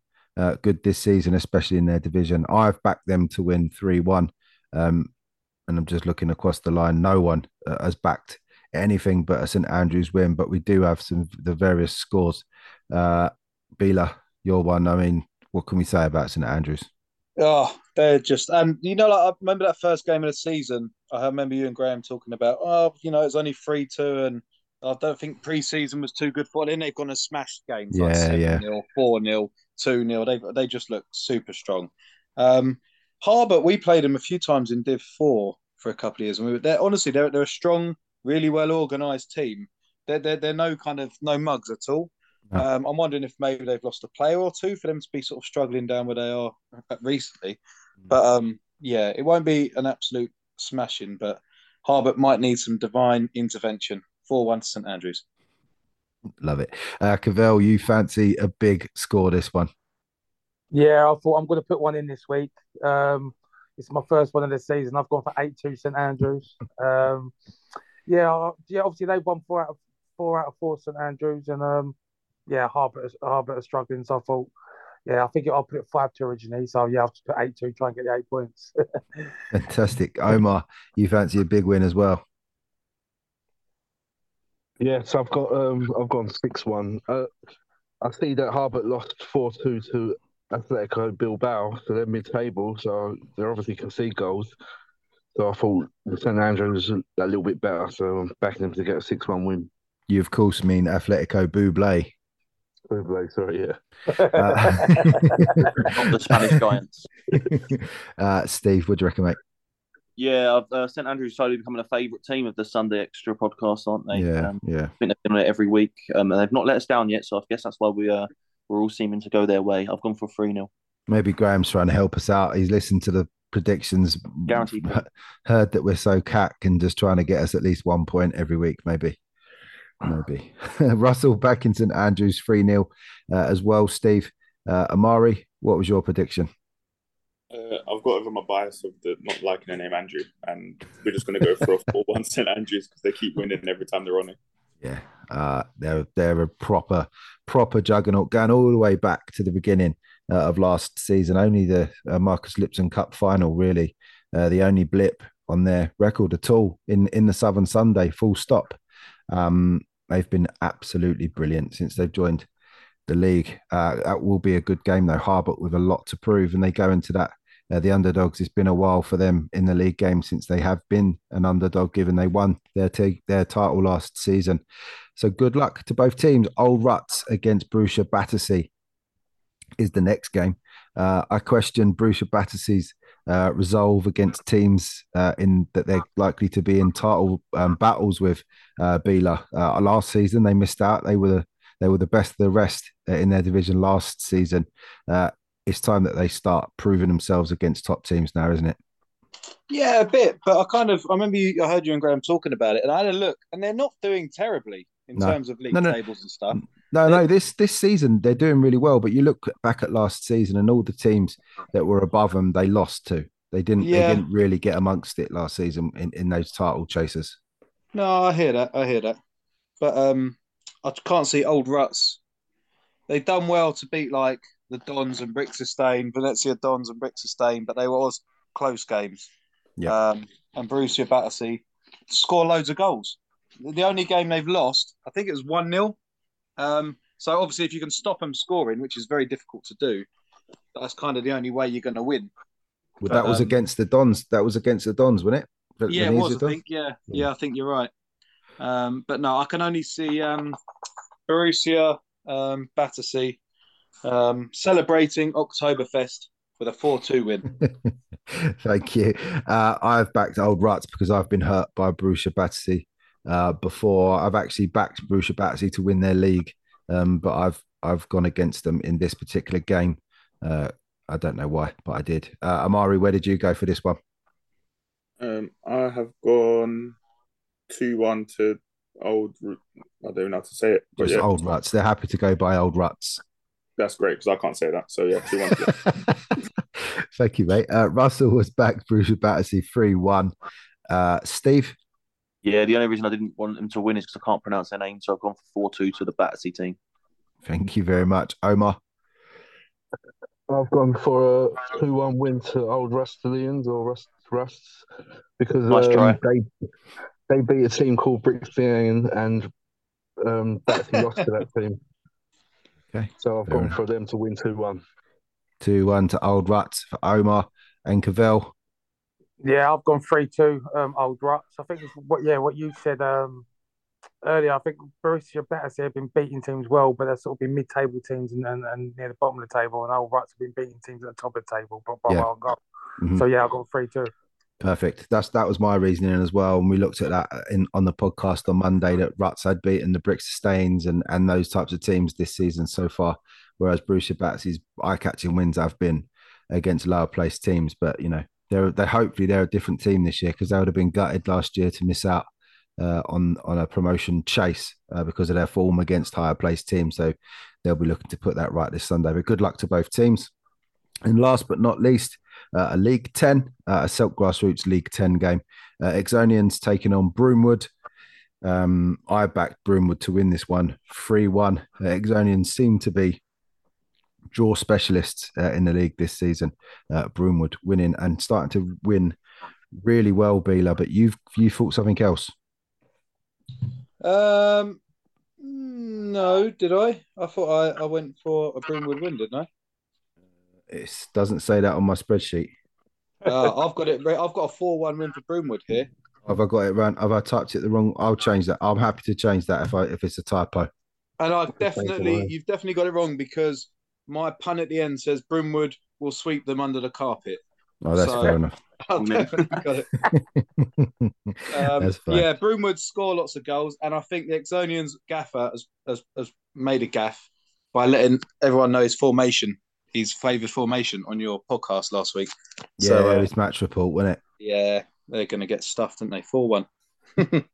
good this season, especially in their division. I've backed them to win 3 1. Um, and I'm just looking across the line. No one uh, has backed anything but a St Andrews win, but we do have some the various scores. Uh, Bila, your one. I mean, what can we say about St Andrews? Oh, they're just, and you know, like I remember that first game of the season. I remember you and Graham talking about, oh, you know, it's only three two, and I don't think pre-season was too good for them. They've gone and smashed games like Yeah, seven yeah. 0 four 0 two 0 They they just look super strong. Um, Harbour, we played them a few times in Div Four for a couple of years, and we were, they're honestly they're they're a strong, really well organised team. They're, they're they're no kind of no mugs at all. No. Um, I'm wondering if maybe they've lost a player or two for them to be sort of struggling down where they are recently. But um, yeah, it won't be an absolute smashing, but Harbert might need some divine intervention. 4 1 to St Andrews. Love it. Uh, Cavell, you fancy a big score this one? Yeah, I thought I'm going to put one in this week. Um, it's my first one of the season. I've gone for eight two St Andrews. Um, yeah, I- yeah. Obviously, they've won four out of four out of four St Andrews, and um, yeah, Harbour Harbour are struggling. So I thought, yeah, I think I'll put it five two originally. So yeah, I'll just put eight two, try and get the eight points. Fantastic. Omar, you fancy a big win as well? Yeah, so I've got um I've gone six one. Uh, I see that Harbert lost four two to Atletico Bilbao, so they're mid table, so they're obviously concede goals. So I thought the St Andrews was a little bit better, so I'm backing them to get a six one win. you of course mean Atletico Buble. Buble, sorry, yeah. Uh, the Spanish giants. Uh, Steve, what do you reckon, mate? Yeah, I've, uh, St Andrews slowly becoming a favourite team of the Sunday Extra podcast, aren't they? Yeah, um, yeah. I think they've been on it every week, um, and they've not let us down yet. So I guess that's why we uh, we're all seeming to go their way. I've gone for three 0 Maybe Graham's trying to help us out. He's listened to the predictions, Guaranteed. heard that we're so cack and just trying to get us at least one point every week, maybe. Maybe. Russell back in St Andrews 3 0 uh, as well. Steve, uh, Amari, what was your prediction? Uh, I've got over my bias of the not liking the name Andrew, and we're just going to go for a 4 1 St Andrews because they keep winning every time they're on it. Yeah, uh, they're they're a proper proper juggernaut going all the way back to the beginning uh, of last season. Only the uh, Marcus Lipson Cup final, really, uh, the only blip on their record at all in in the Southern Sunday. Full stop. Um, they've been absolutely brilliant since they've joined the league. Uh, that will be a good game though. Harbert with a lot to prove, and they go into that. Uh, the underdogs. It's been a while for them in the league game since they have been an underdog, given they won their t- their title last season. So good luck to both teams. Old Ruts against Borussia Battersea is the next game. Uh, I question Borussia Battersea's uh, resolve against teams uh, in that they're likely to be in title um, battles with uh, Bila. Uh, last season they missed out. They were the, they were the best of the rest uh, in their division last season. It's time that they start proving themselves against top teams now, isn't it? Yeah, a bit. But I kind of I remember you, I heard you and Graham talking about it, and I had a look, and they're not doing terribly in No. terms of league No, no. tables and stuff. No, no, this this season they're doing really well. But you look back at last season and all the teams that were above them, they lost to. They didn't. Yeah. They didn't really get amongst it last season in, in those title chasers. No, I hear that. I hear that. But um, I can't see old ruts. They've done well to beat like the Dons and Brixestein, Valencia Dons and Brixestein, but they were always close games. Yeah. Um, and Borussia Battersea score loads of goals. The only game they've lost, I think it was 1 0. Um, so obviously, if you can stop them scoring, which is very difficult to do, that's kind of the only way you're going to win. Well, But, that was um, against the Dons. That was against the Dons, wasn't it? Yeah, it was. I think. Yeah, yeah, I think you're right. Um, but no, I can only see um, Borussia um, Battersea um, celebrating Oktoberfest with a four-two win. Thank you. Uh, I've backed Old Ruts because I've been hurt by Borussia Battersea uh, before. I've actually backed Borussia Battersea to win their league, um, but I've I've gone against them in this particular game. Uh, I don't know why, but I did. Uh, Amari, where did you go for this one? Um, I have gone 2 1 to old. I don't know how to say it, but Just yeah, Old Ruts. They're happy to go by Old Ruts. That's great because I can't say that. So yeah, 2 1. Thank you, mate. Uh, Russell was back Borussia Battersea 3 1. Uh, Steve, Yeah, the only reason I didn't want them to win is because I can't pronounce their name, so I've gone for four two to the Battersea team. thank you very much. Omar, I've gone for a 2 1 win to Old Rutlishians or Rust Rusts because Nice um, they they beat a team called Brixton and um, Battersea lost to that team. Okay, So I've fair gone enough. for them to win 2 1. 2 1 to Old Ruts for Omar and Cavell. Yeah, I've gone three two. Um, old ruts. I think it's what yeah what you said um earlier. I think Borussia Battersea have been beating teams well, but they're sort of been mid-table teams and, and, and near the bottom of the table, and old ruts have been beating teams at the top of the table, but by Yeah. one goal. Mhm. So yeah, I've gone three two. Perfect. That's that was my reasoning as well. And we looked at that in on the podcast on Monday that Ruts had beaten the Bricks Stains and and those types of teams this season so far, whereas Borussia Battersea's eye-catching wins have been against lower placed teams. But you know, they're they hopefully they're a different team this year because they would have been gutted last year to miss out uh, on on a promotion chase uh, because of their form against higher placed teams. So they'll be looking to put that right this Sunday. But good luck to both teams. And last but not least, a League 10, uh, a Silk Grassroots League 10 game. Uh, Exonians taking on Broomwood. Um, I backed Broomwood to win this one 3 1. Uh, Exonians seem to be draw specialists uh, in the league this season. Uh, Broomwood winning and starting to win really well, Bila. But you've you thought something else. Um, no, did I? I thought I, I went for a Broomwood win, didn't I? It doesn't say that on my spreadsheet. Uh, I've got it. Right. I've got a four-one win for Broomwood here. Have I got it wrong? Have I typed it the wrong? I'll change that. I'm happy to change that if I if it's a typo. And I've definitely, you've definitely got it wrong because my pun at the end says Broomwood will sweep them under the carpet. Oh, that's So- fair enough. I've definitely got it. Um, that's yeah, Broomwood score lots of goals, and I think the Exonians gaffer has, has, has made a gaff by letting everyone know his formation, his favoured formation on your podcast last week. Yeah, So, yeah, uh, it was match report, wasn't it? yeah, they're going to get stuffed, aren't they? 4 1.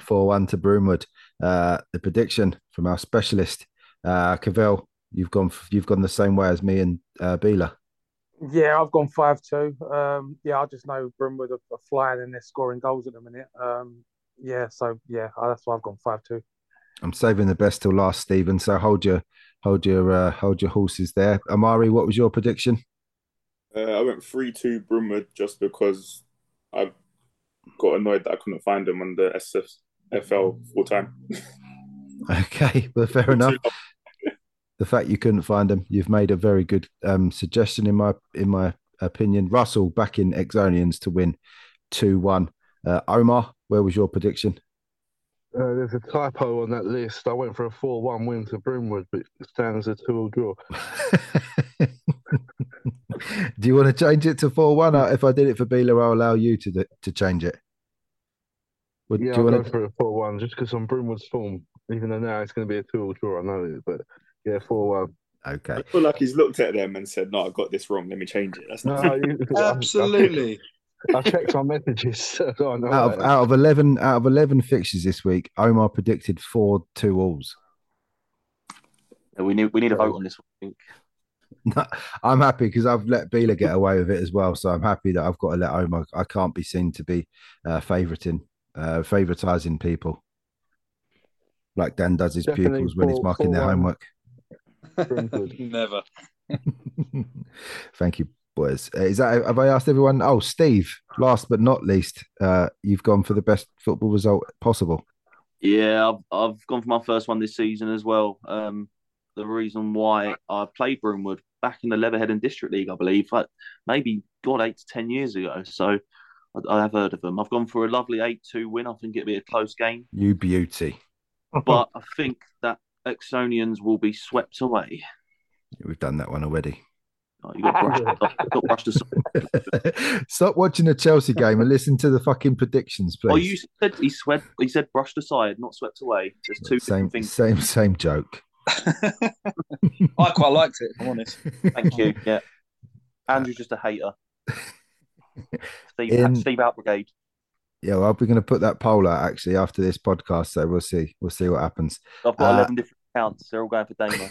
Four one to Broomwood. Uh, the prediction from our specialist, uh, Cavell. You've gone. You've gone the same way as me and uh, Beeler. Yeah, I've gone five two. Um, yeah, I just know Broomwood are, are flying and they're scoring goals at the minute. Um, yeah, so yeah, that's why I've gone five two. I'm saving the best till last, Stephen. So hold your hold your uh, hold your horses there. Amari, what was your prediction? Uh, I went three two Broomwood just because I got annoyed that I couldn't find them on the SFL full time. Okay, well, fair enough. The fact you couldn't find them, you've made a very good um, suggestion in my in my opinion. Russell back in Exonians to win two one. Uh, Omar, where was your prediction? Uh, there's a typo on that list. I went for a 4 1 win to Broomwood, but it stands a 2 0 draw. Do you want to change it to four one? If I did it for Beeler, I'll allow you to to change it. Would, Yeah, do you I'll want go to? for a 4 1 just because on Broomwood's form, even though now it's going to be a 2 0 draw, I know it, but yeah, 4 1. Okay. I feel like he's looked at them and said, "No, I got this wrong. Let me change it." That's not. No, you- I- I- Absolutely. I checked my messages. So Out of out of eleven out of eleven fixtures this week, Omar predicted four two alls. Yeah, we need we need a vote on this. one, I think. I'm happy because I've let Beeler get away with it as well. So I'm happy that I've got to let Omar. I can't be seen to be uh, favoriting, uh, favoritizing people like Dan does his Definitely pupils when he's marking their 4-1. homework. Never. Thank you, boys. Uh, is that have I asked everyone? Oh, Steve. Last but not least, uh, you've gone for the best football result possible. Yeah, I've, I've gone for my first one this season as well. Um, the reason why I played Broomwood back in the Leatherhead and District League, I believe, like maybe God eight to ten years ago. So I, I have heard of them. I've gone for a lovely eight-two win. I think it'll be a close game, You beauty. but I think that Exonians will be swept away. We've done that one already. Oh, you got brushed, got brushed aside. Stop watching the Chelsea game and listen to the fucking predictions, please. Oh, you said he sweat. He said brushed aside, not swept away. There's two same, different things. same, same joke. I quite liked it, I'm honest. Thank you. Yeah, Andrew's just a hater. Steve, In- Steve out brigade. Yeah, well, we're going to put that poll out actually after this podcast, so we'll see. We'll see what happens. I've got Uh, 11 different accounts. They're all going for Damo.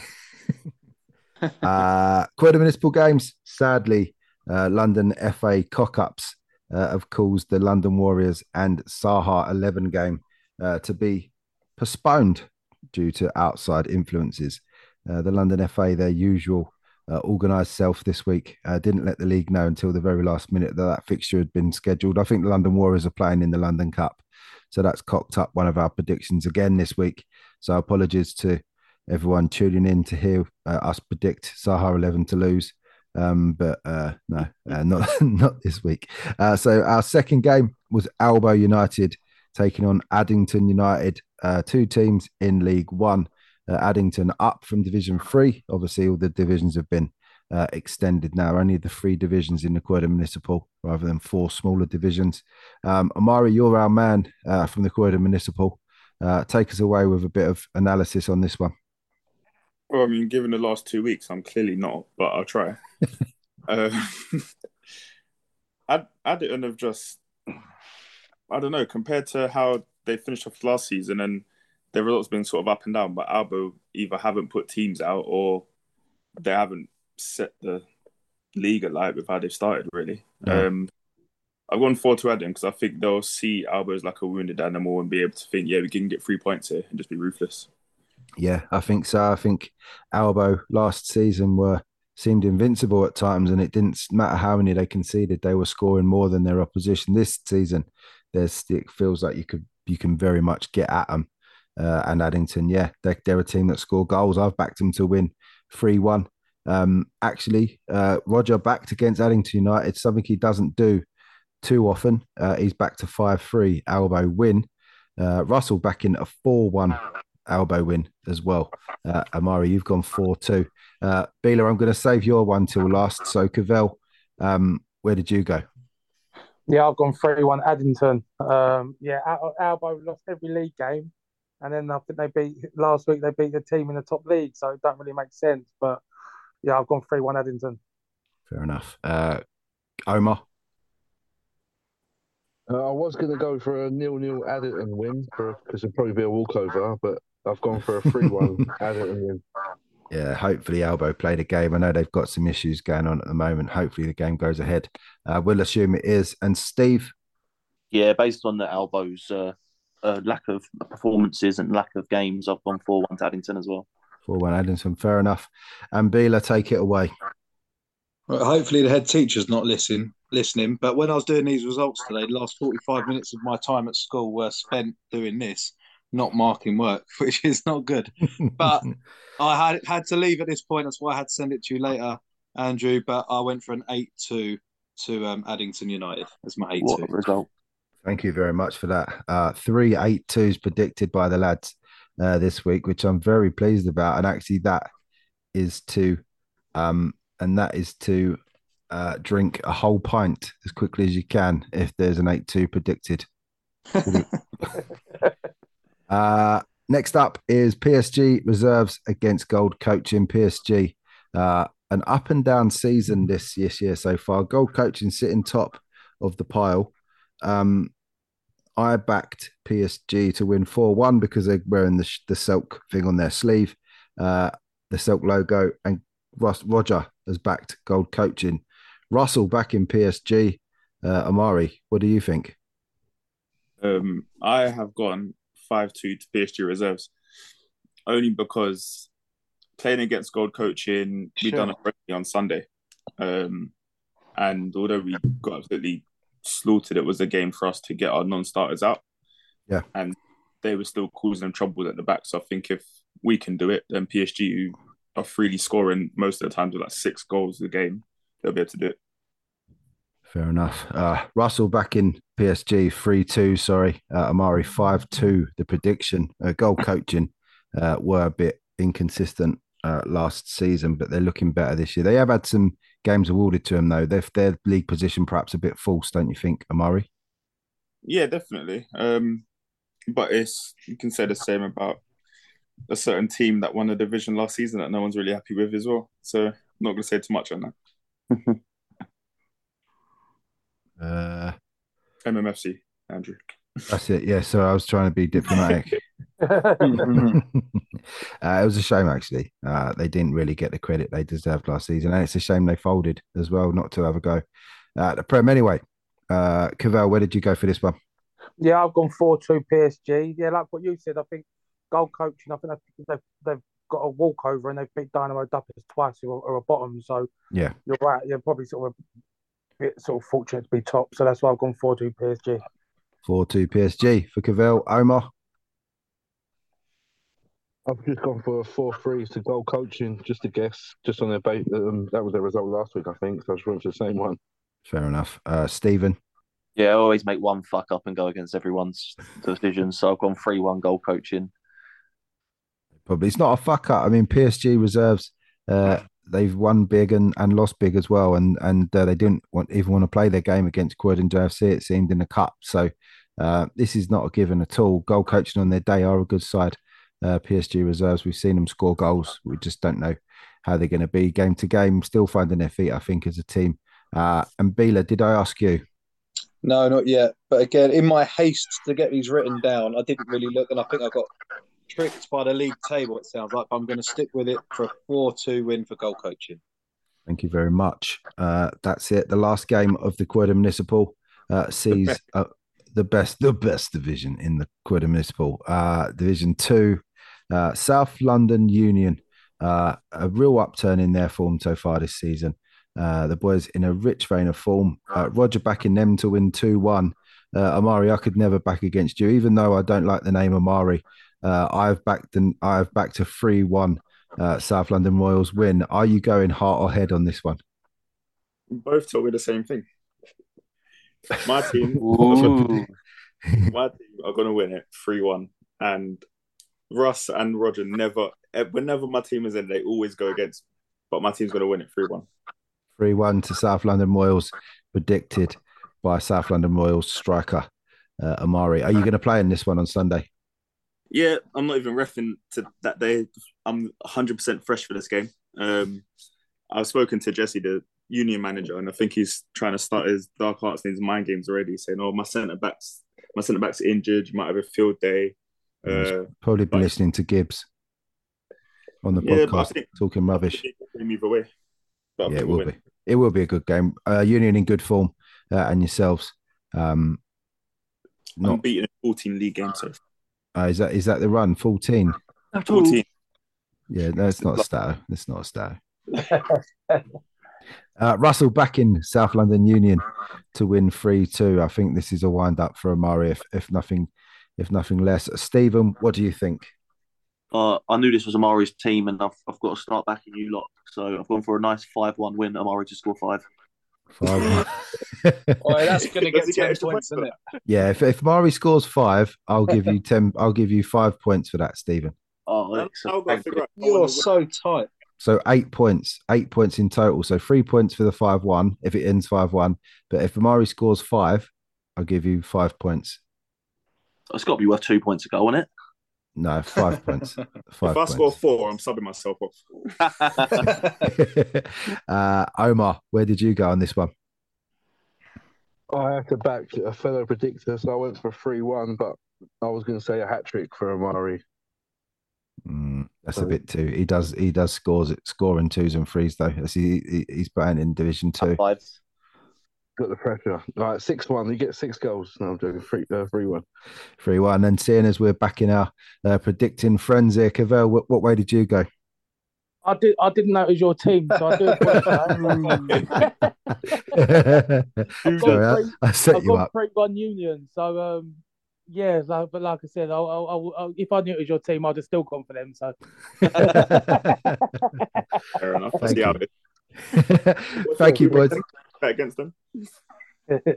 uh, Croydon Municipal Games, sadly, uh, London FA cock ups uh, have caused the London Warriors and Saha 11 game uh, to be postponed due to outside influences. Uh, the London FA, their usual uh, organised self this week, uh, didn't let the league know until the very last minute that that fixture had been scheduled. I think the London Warriors are playing in the London Cup. So that's cocked up one of our predictions again this week. So apologies to everyone tuning in to hear uh, us predict Saha 11 to lose. Um, but uh, no, uh, not not this week. Uh, so our second game was Albo United taking on Addington United, uh, two teams in League One. Uh, Addington up from Division Three. Obviously, all the divisions have been extended now. Only the three divisions in the Croydon Municipal rather than four smaller divisions. Um, Amari, you're our man from the Croydon Municipal. Take us away with a bit of analysis on this one. Well, I mean, given the last two weeks, I'm clearly not, but I'll try. uh, Ad- Addington have just, I don't know, compared to how they finished off last season, and their results been sort of up and down. But Albo either haven't put teams out or they haven't set the league alight with how they've started. Really, Yeah. um, I've gone four to Addington because I think they'll see Albo as like a wounded animal and be able to think, yeah, we can get three points here and just be ruthless. Yeah, I think so. I think Albo last season were seemed invincible at times, and it didn't matter how many they conceded; they were scoring more than their opposition. This season, there's it feels like you could you can very much get at them. Uh, and Addington, yeah, they're, they're a team that score goals. I've backed them to win three one. Um, actually, uh, Roger backed against Addington United, something he doesn't do too often. Uh, he's back to 5 3 Albo win. Uh, Russell back in a 4 1 Albo win as well. Uh, Amari, you've gone 4 2. Uh, Beeler, I'm going to save your one till last. So, Cavell, um, where did you go? Yeah, I've gone 3 1 Addington. Um, yeah, Al- Albo lost every league game. And then I think they beat last week, they beat the team in the top league. So it don't really make sense. But yeah, I've gone 3 1 Addington. Fair enough. Uh, Omar? Uh, I was going to go for a nil-nil Addington win because it'd probably be a walkover, but I've gone for a free one. Yeah, hopefully Albo played a game. I know they've got some issues going on at the moment. Hopefully the game goes ahead. Uh, we'll assume it is. And Steve? Yeah, based on the Albo's uh, uh, lack of performances and lack of games, I've gone 4 1 to Addington as well. 4 1 Addington, fair enough. And Bila, take it away. Well, hopefully the head teacher's not listening. Listening, but when I was doing these results today, the last forty-five minutes of my time at school were spent doing this, not marking work, which is not good. But I had had to leave at this point. That's why I had to send it to you later, Andrew. But I went for an eight-two to um, Addington United as my eight-two What a result. Thank you very much for that. Uh, three eight twos predicted by the lads uh, this week, which I'm very pleased about. And actually, that is to, um, and that is to uh, drink a whole pint as quickly as you can if there's an eight two predicted. uh, next up is PSG reserves against Gold Coaching. PSG, uh, an up and down season this this year so far. Gold Coaching sitting top of the pile. Um, I backed PSG to win 4 1 because they're wearing the, the Silk thing on their sleeve, uh, the Silk logo, and Ross, Roger has backed gold coaching. Russell back in PSG. Uh, Amari, what do you think? Um, I have gone 5 2 to PSG reserves only because playing against gold coaching, we Sure. done it on Sunday. Um, and although we got absolutely slaughtered, it was a game for us to get our non starters out. Yeah. And they were still causing them trouble at the back. So I think if we can do it, then PSG, who are freely scoring most of the times with like six goals a game, they'll be able to do it. Fair enough. Uh, Russell back in PSG 3 2. Sorry. Uh, Amari 5 2. The prediction. Uh, goal coaching uh, were a bit inconsistent uh, last season, but they're looking better this year. They have had some games awarded to them, though. They've, their league position perhaps a bit false, don't you think, Amari? Yeah, definitely. Um, but it's you can say the same about a certain team that won the division last season that no one's really happy with as well. So I'm not going to say too much on that. Uh, MMFC, Andrew. that's it. Yeah. So I was trying to be diplomatic. uh, it was a shame, actually. Uh, they didn't really get the credit they deserved last season, and it's a shame they folded as well, not to have a go at the Prem. Anyway, uh, Cavell, where did you go for this one? Yeah, I've gone 4 2 PSG. Yeah, like what you said, I think goal coaching, I think they've, they've, they've got a walkover and they've beat Dynamo Duppers twice who are, are a bottom. So Yeah, you're right. You're probably sort of a bit sort of fortunate to be top. So that's why I've gone 4 2 PSG. 4 2 PSG for Cavell. Omar, I've just gone for a 4 3 to goal coaching, just a guess, just on their base. Um, that was their result last week, I think. So I just went for the same one. fair enough. Uh, Stephen, Yeah, I always make one fuck up and go against everyone's decisions. So I've gone 3 1 goal coaching. probably it's not a fuck up. I mean, PSG reserves. Uh, they've won big and, and lost big as well, and and uh, they didn't want even want to play their game against Croydon JFC. It seemed in the cup, so uh, this is not a given at all. Goal coaching on their day are a good side. Uh, PSG reserves. We've seen them score goals. We just don't know how they're going to be game to game. Still finding their feet, I think, as a team. Uh, and Bila, did I ask you? No, not yet. But again, in my haste to get these written down, I didn't really look, and I think I got tricked by the league table. It sounds like but I'm going to stick with it for a four-two win for goal coaching. Thank you very much. Uh, that's it. The last game of the Croydon Municipal uh, sees uh, the best, the best division in the Croydon Municipal uh, Division Two, uh, South London Union. Uh, a real upturn in their form so far this season. Uh, the boys in a rich vein of form. Uh, Roger backing them to win two one. Uh, Amari, I could never back against you, even though I don't like the name Amari. Uh, I've backed and I've backed a three one uh, South London Royals win. Are you going heart or head on this one? Both told me the same thing. My team, my team are going to win it three one, and Russ and Roger never. eh, Whenever my team is in, they always go against. But my team's going to win it three one. 3 1 to South London Royals, predicted by South London Royals striker uh, Amari. Are you going to play in this one on Sunday? Yeah, I'm not even refing to that day. I'm 100% fresh for this game. Um, I've spoken to Jesse, the union manager, and I think he's trying to start his dark arts and his mind games already, saying, "Oh, my centre backs, my centre backs injured. You might have a field day." Uh, Probably be like- listening to Gibbs on the Yeah, podcast, think- talking rubbish. Either way, Yeah, it win. be. It will be a good game. Uh, Union in good form, uh, and yourselves. Um, I'm not beating 14 league games. So uh, is that is that the run? Fourteen. 14. Yeah, no, it's not a stat. It's not a stat. Uh, Russell back in South London Union to win three two. I think this is a wind up for Amari, if if nothing, if nothing less. Stephen, what do you think? Uh, I knew this was Amari's team, and I've, I've got to start backing you lot. So I've gone for a nice 5 1 win. Amari to score five. Five. Oh, that's going to get he get 10 points, points isn't it? yeah, if if Mari scores five, I'll give you ten. I'll give you five points for that, Stephen. Oh, How- excellent. how have I Thank you. figured out how I You're so tight. So eight points, eight points in total. So three points for the five one if it ends five one. But if Amari scores five, I'll give you five points. It's got to be worth two points a go, isn't No, five points. Five If I score four, I'm subbing myself off. uh, Omar, where did you go on this one? I had to back a fellow predictor, so I went for 3 1, but I was going to say a hat trick for Amari. Mm, that's a bit too. He does. He does scores it scoring twos and threes though. That's he, he- he's playing in Division Two. Five. Got the pressure. All right, 6 1. You get six goals. No, I'm doing 3 uh, 3 1. Three one. And seeing as we're back in our uh, predicting friends here, Cavell, what, what way did you go? I did. I didn't know it was your team, so I do. apologise. I've Sorry, gone I, three- I set I've you gone up. three one Union, so um, yeah. So, but like I said, I'll, I'll, I'll, I'll, if I knew it was your team, I'd have still gone for them. So Fair enough. Thank you. Thank you, boys. Bet against them.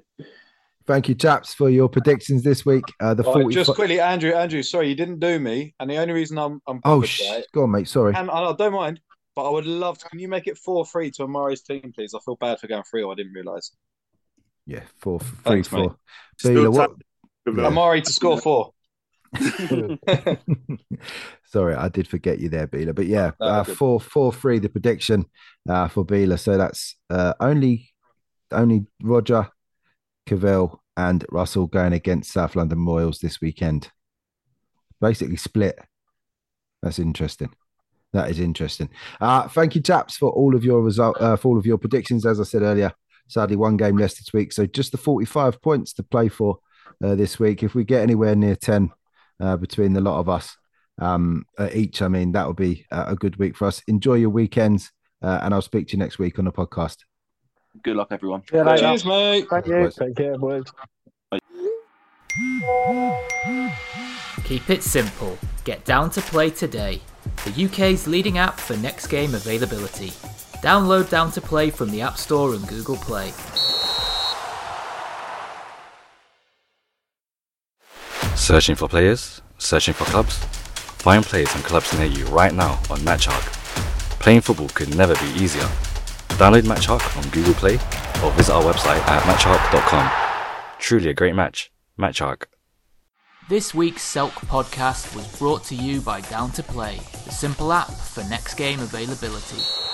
Thank you, chaps, for your predictions this week. Uh, the Right, 40 just quickly, Andrew, Andrew, sorry, you didn't do me. And the only reason I'm, I'm Oh, bothered sh- it, go on, mate. Sorry. and I don't mind, but I would love to. Can you make it 4 3 to Amari's team, please? I feel bad for going 3 or I didn't realise. Yeah, four, three, Thanks, four. mate. What? Yeah. Amari to score 4. Sorry, I did forget you there, Beeler. But yeah, No, uh, good. four, four, three. The prediction uh, for Beeler. So that's uh, only, only Roger, Cavell, and Russell going against South London Royals this weekend. Basically split. That's interesting. That is interesting. Uh, thank you, chaps, for all of your result, uh, for all of your predictions. As I said earlier, sadly one game less this week, so just the forty-five points to play for uh, this week. If we get anywhere near ten uh, between the lot of us um, uh, each, I mean that will be uh, a good week for us. Enjoy your weekends, and I'll speak to you next week on the podcast. Good luck, everyone. yeah, later. Cheers, mate. Thank you. Take care, boys. Keep it simple. Get down to play today. The UK's leading app for next game availability. Download Down to Play from the App Store and Google Play. Searching for players? Searching for clubs? Find players and clubs near you right now on Matchhawk. Playing football could never be easier. Download Matchhawk on Google Play or visit our website at matchhawk.com. Truly a great match. Matchhawk. This week's Selk podcast was brought to you by Down to Play, the simple app for next game availability.